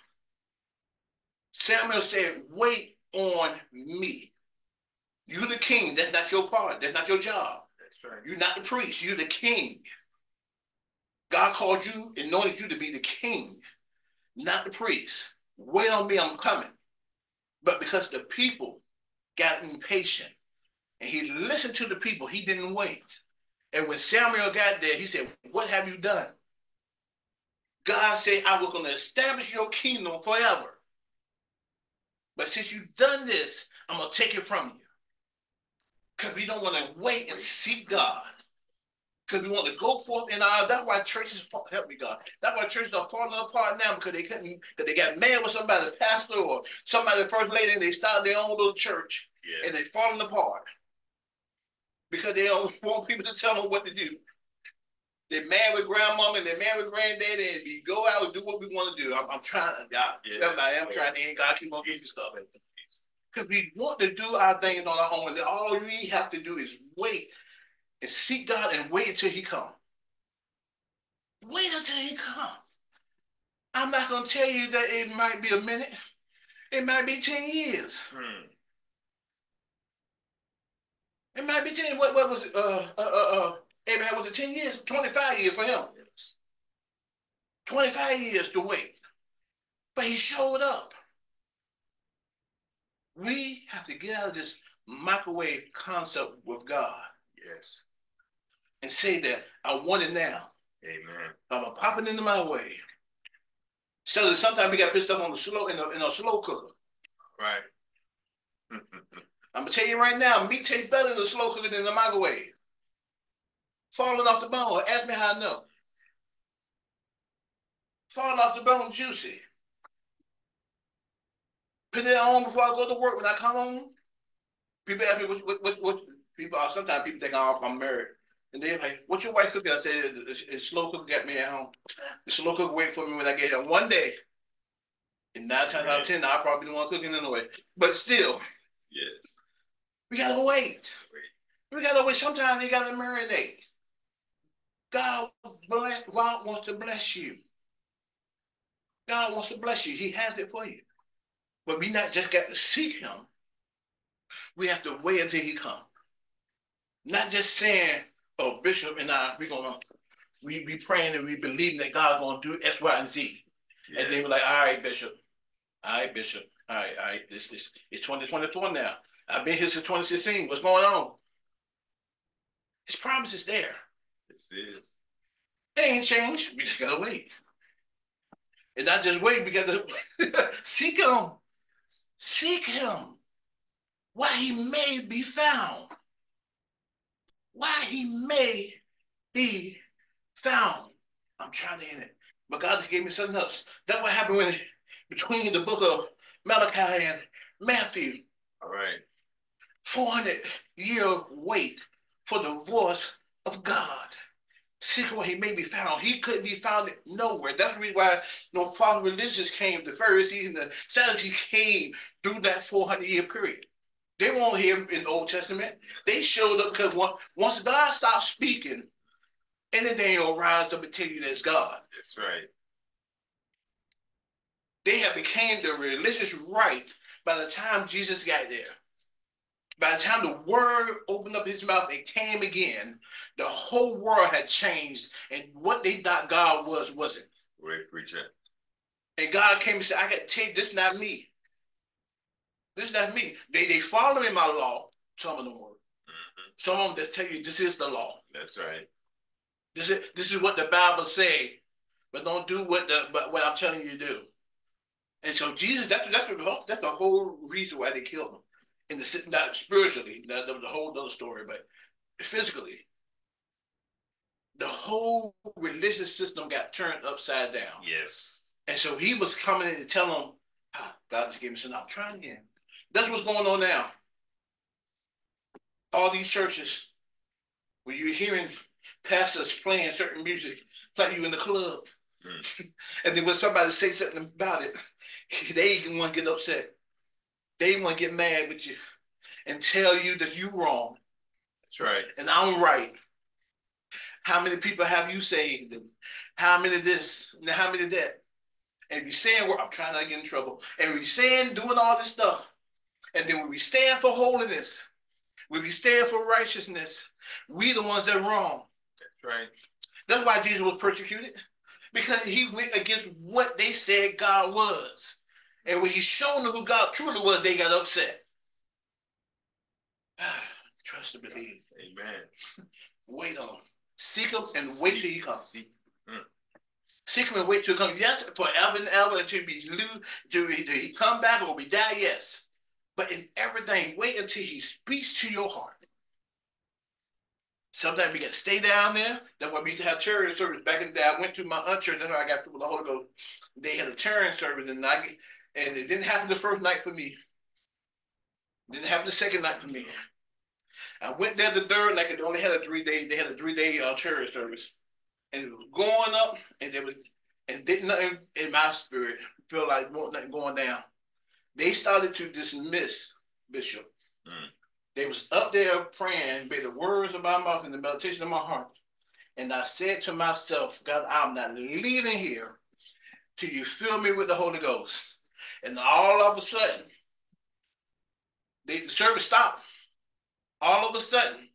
Speaker 2: Samuel said, "Wait on me. You're the king. That's not your part. That's not your job.
Speaker 3: That's right.
Speaker 2: You're not the priest. You're the king. God called you and anointed you to be the king, not the priest. Wait on me. I'm coming." But because the people got impatient and he listened to the people, he didn't wait. And when Samuel got there, he said, What have you done? God said, I was going to establish your kingdom forever. But since you've done this, I'm going to take it from you. Because we don't want to wait and seek God. Because we want to go forth in our, that's why churches, help me God, that's why churches are falling apart now because they couldn't, because they got mad with somebody, the pastor or somebody, the first lady, and they started their own little church
Speaker 3: Yeah.
Speaker 2: and they falling apart because they don't (laughs) want people to tell them what to do. They're mad with grandmama and they're mad with granddaddy, and we go out and do what we want to do. I'm, I'm trying to, God,
Speaker 3: Yeah.
Speaker 2: everybody, I'm trying to, and God keep on giving me stuff. Because we want to do our things on our own, and all we have to do is wait and seek God and wait until He come. Wait until He come. I'm not gonna tell you that it might be a minute. It might be ten years.
Speaker 3: Hmm.
Speaker 2: It might be 10. What, what was it? Uh, uh, uh, uh, Abraham was it 10 years? 25 years for him. 25 years to wait. But he showed up. We have to get out of this microwave concept with God
Speaker 3: Yes.
Speaker 2: And say that I want it now.
Speaker 3: Amen.
Speaker 2: I'm gonna pop it into my way. So sometimes we got pissed off on the slow in a, in a slow cooker.
Speaker 3: Right. (laughs)
Speaker 2: I'm gonna tell you right now, meat tastes better in the slow cooker than in the microwave. Falling off the bone. Ask me how I know. Falling off the bone, juicy. Put it on before I go to work. When I come home, people ask me what what what, what people. uh, Sometimes people think I'm married, and they're like, "What's your wife cooking?" I said, "It's, it's slow cooker got me at home. The slow cooker wait for me when I get here one day." And nine times out of ten, I probably be the one cooking anyway. But still,
Speaker 3: Yes.
Speaker 2: we gotta wait.
Speaker 3: Wait.
Speaker 2: We gotta wait. Sometimes you gotta marinate. God bless. God wants to bless you. God wants to bless you. He has it for you. But we not just got to seek Him. We have to wait until He comes. Not just saying, "Oh, Bishop and I, we're gonna we be praying and we believing that God's gonna do X, Y, and Z." And they were like, "All right, Bishop. All right, Bishop. All right, all right. This is it's 2024 now. I've been here since 2016. What's going on?" His promise is there.
Speaker 3: It is.
Speaker 2: It ain't changed. We just gotta wait. And not just wait, we gotta (laughs) seek him. Seek him. why he may be found. Why he may be found. I'm trying to end it. But God just gave me something else. That what happened when between the book of Malachi and Matthew.
Speaker 3: All right.
Speaker 2: 400 year wait for the voice of God. Seeking where he may be found. He couldn't be found nowhere. That's the reason why no false religions came. The Pharisees and the Sadducees came through that 400 year period. They won't hear in the Old Testament. They showed up because once God stopped speaking, anything will rise up and tell you that's God.
Speaker 3: That's right.
Speaker 2: They have became the religious right by the time Jesus got there. By the time the word opened up his mouth, it came again. The whole world had changed, and what they thought God was wasn't.
Speaker 3: Great preacher.
Speaker 2: And God came and said, I got to tell you, this is not me. This is not me. They they follow in my law, some of them were. Mm-hmm. Some of them just tell you this is the law.
Speaker 3: That's right.
Speaker 2: This is this is what the Bible say, but don't do what the but what I'm telling you to do. And so Jesus, that's that's the whole, that's the whole reason why they killed him. In the not spiritually, that was a whole other story, but physically, the whole religious system got turned upside down.
Speaker 3: Yes.
Speaker 2: And so he was coming in to tell them, ah, God just gave me some. I'm trying again. That's what's going on now. All these churches, where you're hearing pastors playing certain music, it's like you in the club. Mm. (laughs) and then when somebody say something about it, (laughs) they even want to get upset. They want to get mad with you and tell you that you're wrong.
Speaker 3: That's right.
Speaker 2: And I'm right. How many people have you saved? And how many this and how many that? And we saying, well, I'm trying not to get in trouble. And we saying, doing all this stuff. And then when we stand for holiness, when we stand for righteousness, we the ones that are wrong.
Speaker 3: That's right.
Speaker 2: That's why Jesus was persecuted. Because he went against what they said God was. And when he showed them who God truly was, they got upset. (sighs) Trust and believe.
Speaker 3: Amen. (laughs)
Speaker 2: Wait on him. Seek him and wait till he comes. Mm. Seek him and wait till he comes. Yes, forever and ever to until he, till he come back or we die, yes. But in everything, wait until he speaks to your heart. Sometimes we got to stay down there. That's why we used to have chariot service back in the day. I went to my aunt church. How I got through the Holy Ghost. They had a chariot service, and I and it didn't happen the first night for me. It didn't happen the second night for me. I went there the third night. They only had a three day. They had a three day uh, chariot service, and it was going up, and there was and didn't nothing in my spirit feel like nothing going down they started to dismiss Bishop. Mm. They was up there praying, by the words of my mouth and the meditation of my heart. And I said to myself, God, I'm not leaving here till you fill me with the Holy Ghost. And all of a sudden, they, the service stopped. All of a sudden,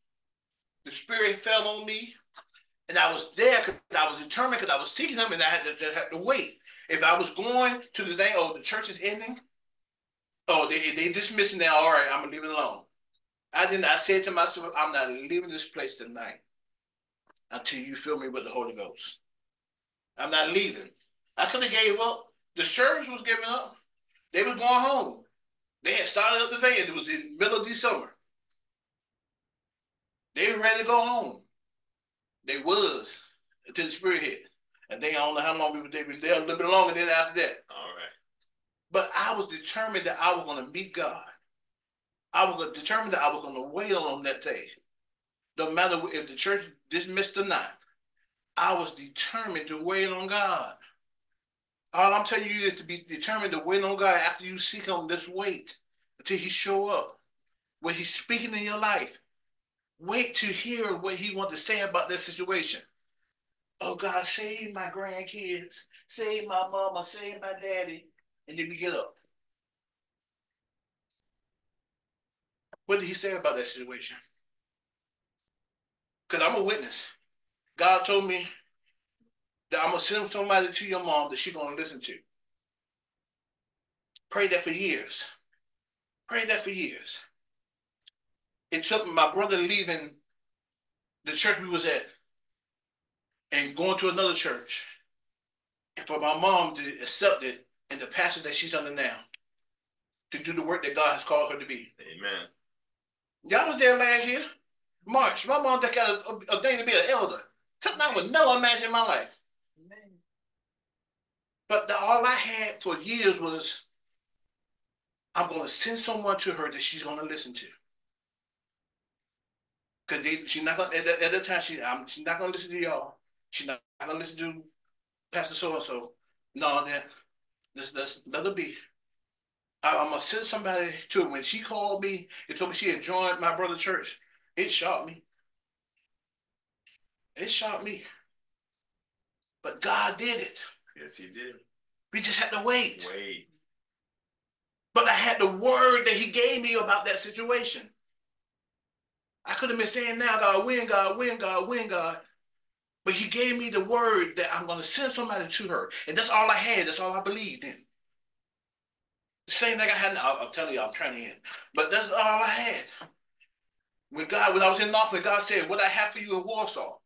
Speaker 2: the Spirit fell on me. And I was there because I was determined because I was seeking Him and I had to, had to wait. If I was going to the day, oh, the church is ending, Oh, they they dismissing now. All right, I'm gonna leave it alone. I didn't. I said to myself, I'm not leaving this place tonight until you fill me with the Holy Ghost. I'm not leaving. I could have gave up. The service was giving up. They was going home. They had started up the van. It was in middle of December. They were ready to go home. They was until the spirit hit. And they I don't know how long. We were there a little bit longer than after that. But I was determined that I was going to meet God. I was determined that I was going to wait on him that day. No matter if the church dismissed or not, I was determined to wait on God. All I'm telling you is to be determined to wait on God after you seek Him. Just wait until He show up. When He's speaking in your life, wait to hear what He wants to say about this situation. Oh God, save my grandkids, save my mama, save my daddy and then we get up. What did he say about that situation? Because I'm a witness. God told me that I'm gonna send somebody to your mom that she's gonna listen to. Pray that for years. Pray that for years. It took my brother leaving the church we was at and going to another church and for my mom to accept it and the pastor that she's under now. to do the work that God has called her to be.
Speaker 3: Amen.
Speaker 2: Y'all was there last year. March. My mom got a, a, a thing to be an elder. Something I would never imagine in my life. But the, all I had for years was I'm going to send someone to her that she's going to listen to. Because she's not going to, at, the time, she, um, she's not going to listen to y'all. She's not, not going to listen to Pastor so and so. No, that, let's let her be. I, am to send somebody to her. When she called me and told me she had joined my brother's church, it shocked me. It shocked me. But God did it.
Speaker 3: Yes, he did.
Speaker 2: We just had to wait.
Speaker 3: Wait.
Speaker 2: But I had the word that he gave me about that situation. I could have been saying now, God, win, God, win, God, win, God. But he gave me the word that I'm going to send somebody to her. And that's all I had. That's all I believed in. The same thing I had, I'll, I'll tell you, I'm trying to end. But that's all I had. When God, when I was in Norfolk, God said, what I have for you in Warsaw.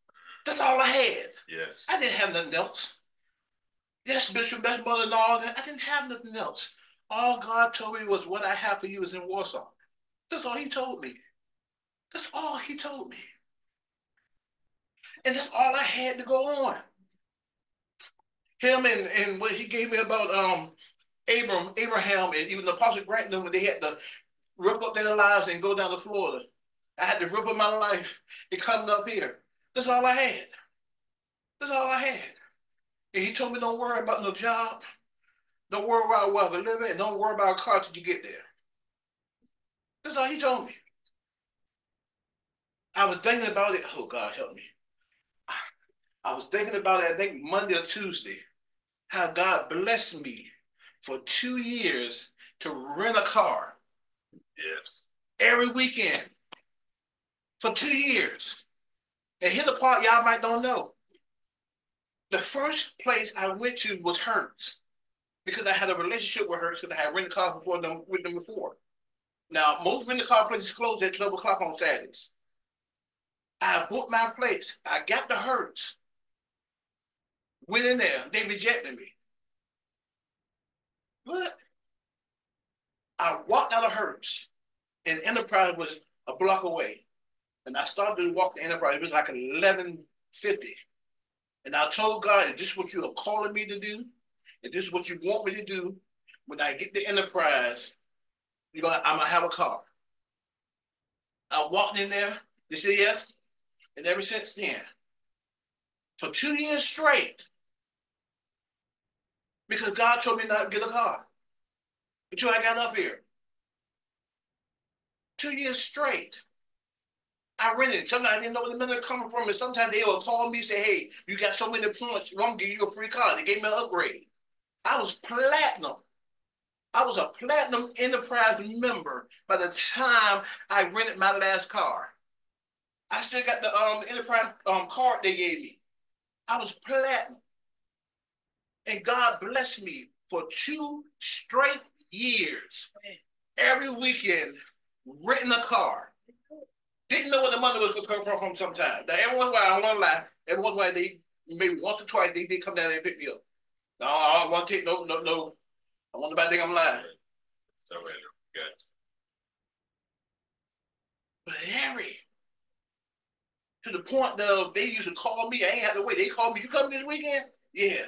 Speaker 2: That's all I had.
Speaker 3: Yes.
Speaker 2: I didn't have nothing else. Yes, Bishop, Best Mother, and all that. I didn't have nothing else. All God told me was what I have for you is in Warsaw. That's all he told me. That's all he told me. And that's all I had to go on. Him and, and what he gave me about um Abram, Abraham, and even the Apostle Grantham, when they had to rip up their lives and go down to Florida. I had to rip up my life and come up here. That's all I had. That's all I had. And he told me, don't worry about no job. Don't worry about where we live at. Don't worry about a car till you get there. That's all he told me. I was thinking about it. Oh, God, help me. I was thinking about it, I think Monday or Tuesday, how God blessed me for two years to rent a car.
Speaker 3: Yes.
Speaker 2: Every weekend. For two years. And here's the part y'all might don't know. The first place I went to was Hertz because I had a relationship with Hertz because I had rented cars before them with them before. Now, most rental car places close at 12 o'clock on Saturdays. I booked my place. I got the Hertz. Went in there. They rejected me. But I walked out of Hertz, and Enterprise was a block away. And I started to walk the Enterprise. It was like 1150. And I told God, is this is what you are calling me to do? Is this is what you want me to do? When I get the enterprise, you're gonna, I'm gonna have a car. I walked in there, they said yes. And ever since then, for two years straight, because God told me not to get a car until I got up here. Two years straight. I rented. Sometimes I didn't know where the money was coming from. And sometimes they would call me and say, hey, you got so many points, going to give you a free car. They gave me an upgrade. I was platinum. I was a platinum enterprise member by the time I rented my last car. I still got the um, enterprise um, card they gave me. I was platinum. And God blessed me for two straight years. Every weekend, renting a car. Didn't know what the money was going to come from, sometimes. Now, every once in a while, I don't want to lie, every once in a while, they, maybe once or twice, they did come down there and pick me up. No, I don't want to take no, no, no. I want nobody think I'm lying.
Speaker 3: So, good.
Speaker 2: But Harry, to the point of they used to call me. I ain't have to wait. They called me. You coming this weekend? Yeah.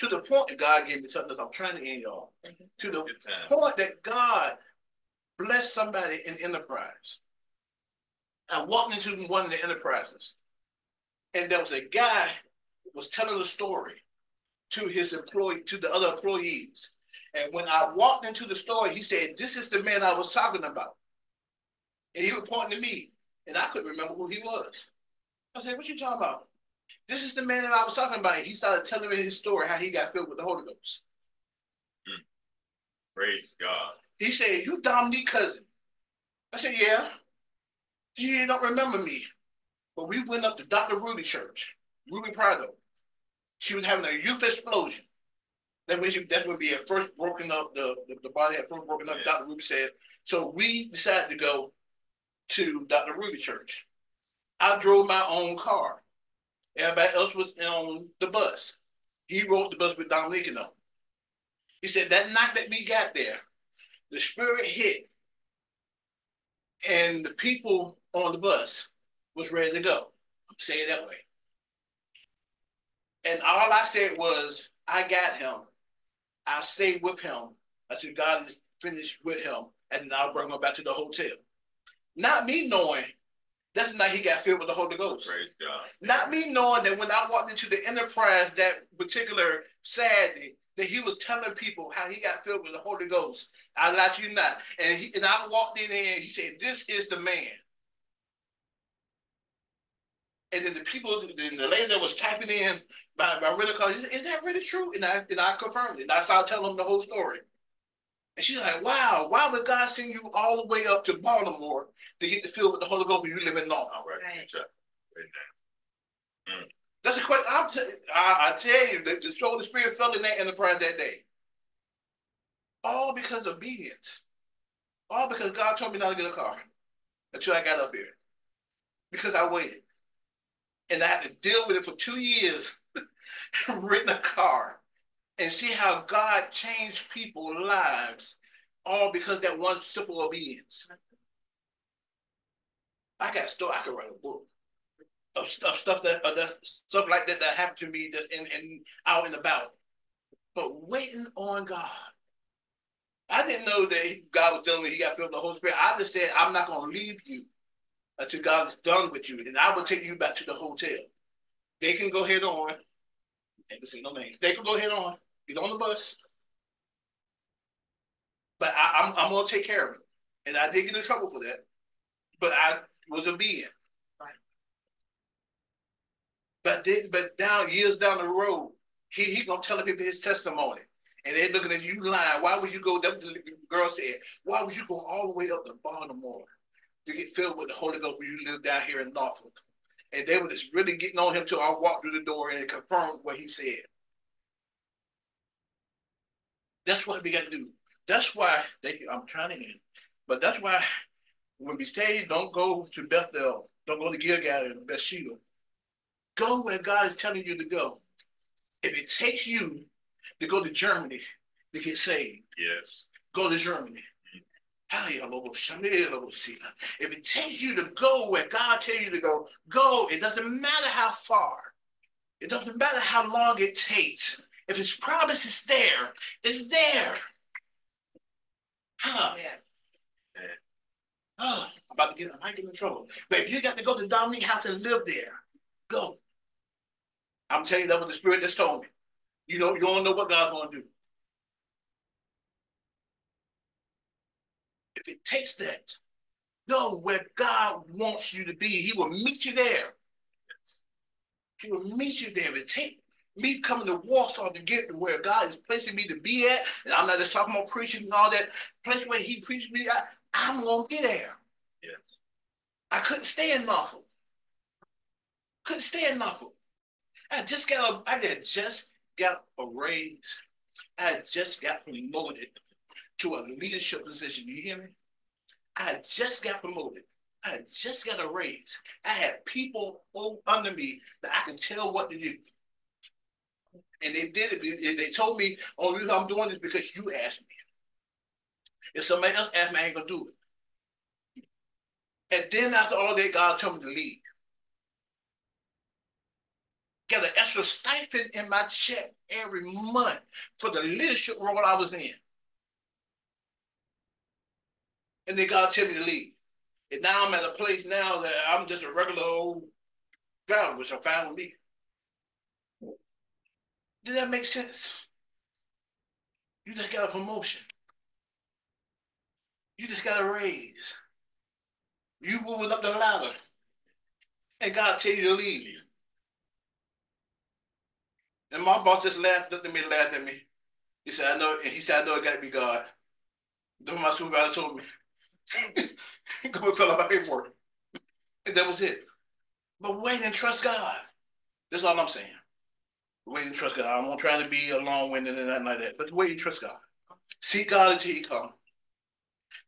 Speaker 2: To the point that God gave me something. That I'm trying to end y'all. To the point that God blessed somebody in enterprise. I walked into one of the enterprises, and there was a guy was telling a story to his employee, to the other employees. And when I walked into the store, he said, This is the man I was talking about. And he was pointing to me, and I couldn't remember who he was. I said, What you talking about? This is the man that I was talking about. He started telling me his story, how he got filled with the Holy Ghost.
Speaker 3: Hmm. Praise God.
Speaker 2: He said, You Dominique cousin. I said, Yeah. You don't remember me. But we went up to Dr. Ruby Church, Ruby Prado. She was having a youth explosion. That when she, that's when we had first broken up, the, the, the body had first broken up, yeah. Dr. Ruby said. So we decided to go to Dr. Ruby Church. I drove my own car. Everybody else was on the bus. He rode the bus with Dominique and them. He said that night that we got there, the spirit hit, and the people on the bus was ready to go. Say it that way. And all I said was, I got him. I stayed with him until God is finished with him, and then I'll bring him back to the hotel. Not me knowing that's the night he got filled with the Holy Ghost.
Speaker 3: Praise God.
Speaker 2: Not me knowing that when I walked into the enterprise that particular Saturday, that he was telling people how he got filled with the Holy Ghost. I let you not. And he, and I walked in there and he said, This is the man. And then the people, then the lady that was typing in by, by really call, is that really true? And I and I confirmed it. And I started telling them the whole story. And she's like, wow, why would God send you all the way up to Baltimore to get the filled with the Holy Ghost when you live in North?
Speaker 3: All right.
Speaker 4: Right.
Speaker 3: Check. Amen.
Speaker 2: That's the question. I'm t- I, I tell you, the, the Holy Spirit fell in that enterprise that day. All because of obedience. All because God told me not to get a car until I got up here. Because I waited. And I had to deal with it for two years, (laughs) renting a car, and see how God changed people's lives, all because that one simple obedience. I got stuff I could write a book of stuff, stuff that, uh, that stuff like that that happened to me that's in, and out and about. But waiting on God. I didn't know that God was telling me he got filled with the Holy Spirit. I just said, I'm not going to leave you until God's done with you, and I will take you back to the hotel. They can go head on. Gonna say no names. They can go head on. Get on the bus. But I, I'm I'm gonna take care of it, and I did get in trouble for that. But I was obedient. But then, but down years down the road, he he gonna tell people his testimony, and they're looking at you lying. Why would you go? That the girl said, why would you go all the way up to Baltimore to get filled with the Holy Ghost when you live down here in Norfolk? And they were just really getting on him till I walked through the door and confirmed what he said. That's what we got to do. That's why they, I'm trying to end, but that's why when we stay, don't go to Bethel, uh, don't go to Gilgal and Beersheba. Go where God is telling you to go. If it takes you to go to Germany to get saved,
Speaker 3: Yes.
Speaker 2: go to Germany. If it takes you to go where God tells you to go, go. It doesn't matter how far. It doesn't matter how long it takes. If His promise is there, it's there. Huh.
Speaker 4: Yes.
Speaker 2: Oh, I'm about to get, I might get in trouble. But if you got to go to Dominique house and live there, go. I'm telling you that what the Spirit just told me. You know, you don't know what God's gonna do. If it takes that, go where God wants you to be. He will meet you there. He will meet you there. It take me coming to Warsaw to get to where God is placing me to be at, and I'm not just talking about preaching and all that, place where He preached me at, I'm gonna get there.
Speaker 3: Yes.
Speaker 2: I couldn't stay in Norfolk. Couldn't stay in Norfolk. I just got a, I just got a raise. I just got promoted to a leadership position. You hear me? I just got promoted. I just got a raise. I had people under me that I can tell what to do. And they did it. They- told me, "Oh, reason I'm doing this because you asked me." If somebody else asked me, I ain't gonna do it. And then after all that, God told me to leave. Got an extra stipend in my check every month for the leadership role I was in. And then God told me to leave. And now I'm at a place now that I'm just a regular old driver, which I'm fine with me. Did that make sense? You just got a promotion. You just got a raise. You moving up the ladder. And God tell you to leave. And my boss just laughed, looked at me, laughed at me. He said, I know, and he said, I know it gotta be God. Then my supervisor told me, (laughs) go tell him about paperwork. And that was it. But wait and trust God. That's all I'm saying. Wait and trust God. I'm not trying to be a long-winded and nothing like that, but wait and trust God. Seek God until he come.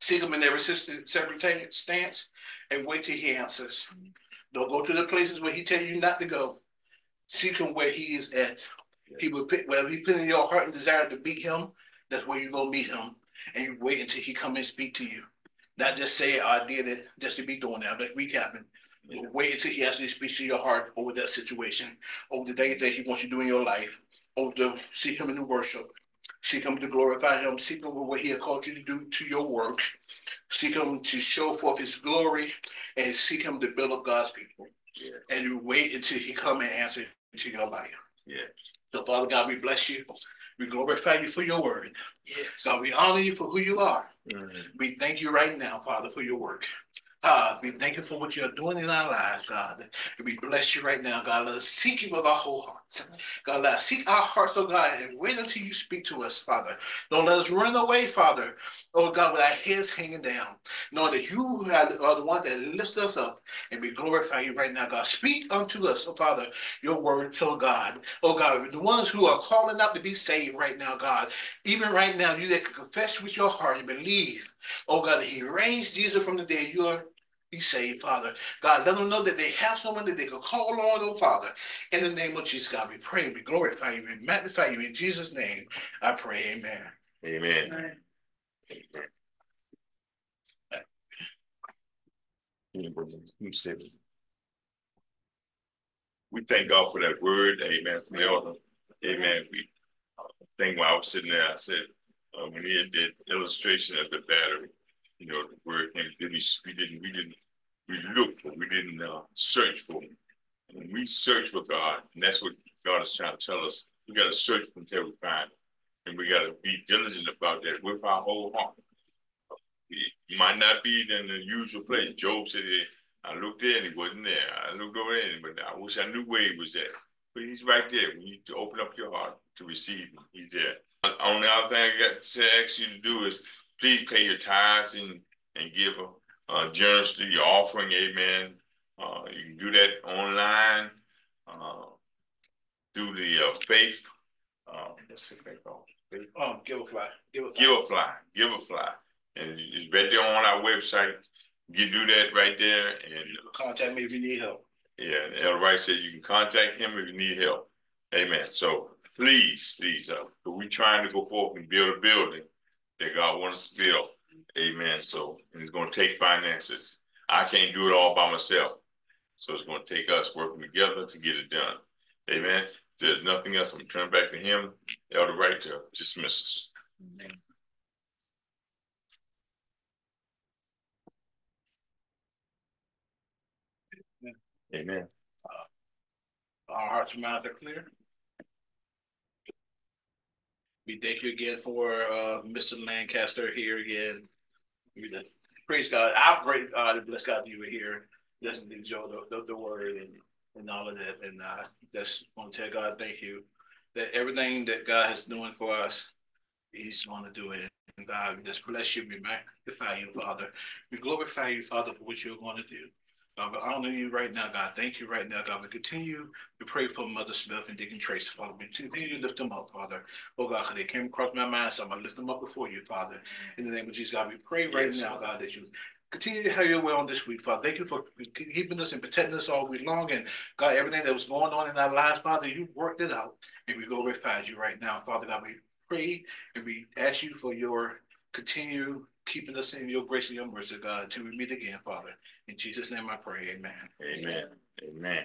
Speaker 2: Seek him in every stance and wait till he answers. Don't go to the places where he tell you not to go. Seek him where he is at. He will put whatever he put in your heart and desire to beat him, That's where you go meet him and you wait until he come and speak to you. Not just say, I did it just to be doing that. Let's recapping. Wait until he actually speaks to your heart over that situation, over the things that he wants you to do in your life, over to see him in the worship, seek him to glorify him, seek him what he has called you to do to your work, seek him to show forth his glory, and seek him to build up God's people.
Speaker 3: Yeah.
Speaker 2: And you wait until he come and answer to your life.
Speaker 3: Yeah.
Speaker 2: So Father God, we bless you. We glorify you for your word.
Speaker 3: Yes.
Speaker 2: God, we honor you for who you are.
Speaker 3: Mhm.
Speaker 2: We thank you right now, Father, for your work. God, we thank you for what you're doing in our lives, God. We bless you right now, God. Let us seek you with our whole hearts. God, let us seek our hearts, oh God, and wait until you speak to us, Father. Don't let us run away, Father. Oh God, with our heads hanging down. Knowing that you are the one that lifts us up. And we glorify you right now, God. Speak unto us, oh Father, your word, so God. Oh God, the ones who are calling out to be saved right now, God. Even right now, you that can confess with your heart and believe, oh God, that He raised Jesus from the dead. You are be saved, Father. God, let them know that they have someone that they can call on, oh Father. In the name of Jesus, God, we pray, we glorify you, we magnify you. In Jesus' name, I pray, amen.
Speaker 3: Amen. Amen. We thank God for that word, amen, the. Amen. We think while I was sitting there, I said, uh, when he did illustration of the battery, you know, the word came, we, we didn't, we didn't, we looked, but we didn't uh, search for him. And we search for God, and that's what God is trying to tell us. We got to search until we find him. And we got to be diligent about that with our whole heart. It might not be in the usual place. Job said, I looked there and he wasn't there. I looked over there, but I wish I knew where he was at. But he's right there. We need to open up your heart to receive him. He's there. The only other thing I got to ask you to do is please pay your tithes and, and give a, uh, generously your offering. Amen. Uh, you can do that online uh, through the uh, faith. Uh, what's it called? Faith?
Speaker 2: Oh, Givelify. Give a fly.
Speaker 3: Givelify. Give a fly. And it's right there on our website. You do that right there, and
Speaker 2: Contact me if you need help.
Speaker 3: yeah, Elder Wright said you can contact him if you need help. Amen. So please, please, uh, we're trying to go forth and build a building that God wants us to build. Amen. So and it's going to take finances. I can't do it all by myself. So it's going to take us working together to get it done. Amen. There's nothing else. I'm turning back to him, Elder Wright, to dismiss us. Amen.
Speaker 2: Our hearts and minds are clear. We thank you again for uh, Mr. Lancaster here again. We praise God. I pray God and bless God that you were here. Just enjoy the, the, the word and, and all of that. And I uh, just want to tell God thank you that everything that God is doing for us, He's going to do it. And God, we just bless you. We magnify you, Father. We glorify you, Father, for what you're going to do. God, we honor you right now, God. Thank you right now, God. We continue to pray for Mother Smith and Deacon Trace, Father. We continue to lift them up, Father. Oh, God, because they came across my mind, so I'm going to lift them up before you, Father. In the name of Jesus, God, we pray right
Speaker 3: Yes,
Speaker 2: now, God, that you continue to have your way on this week, Father. Thank you for keeping us and protecting us all week long. And God, everything that was going on in our lives, Father, you worked it out. And we glorify you right now, Father God. We pray and we ask you for your continue keeping us in your grace and your mercy, God, till we meet again, Father. In Jesus' name I pray, amen.
Speaker 3: Amen. Amen.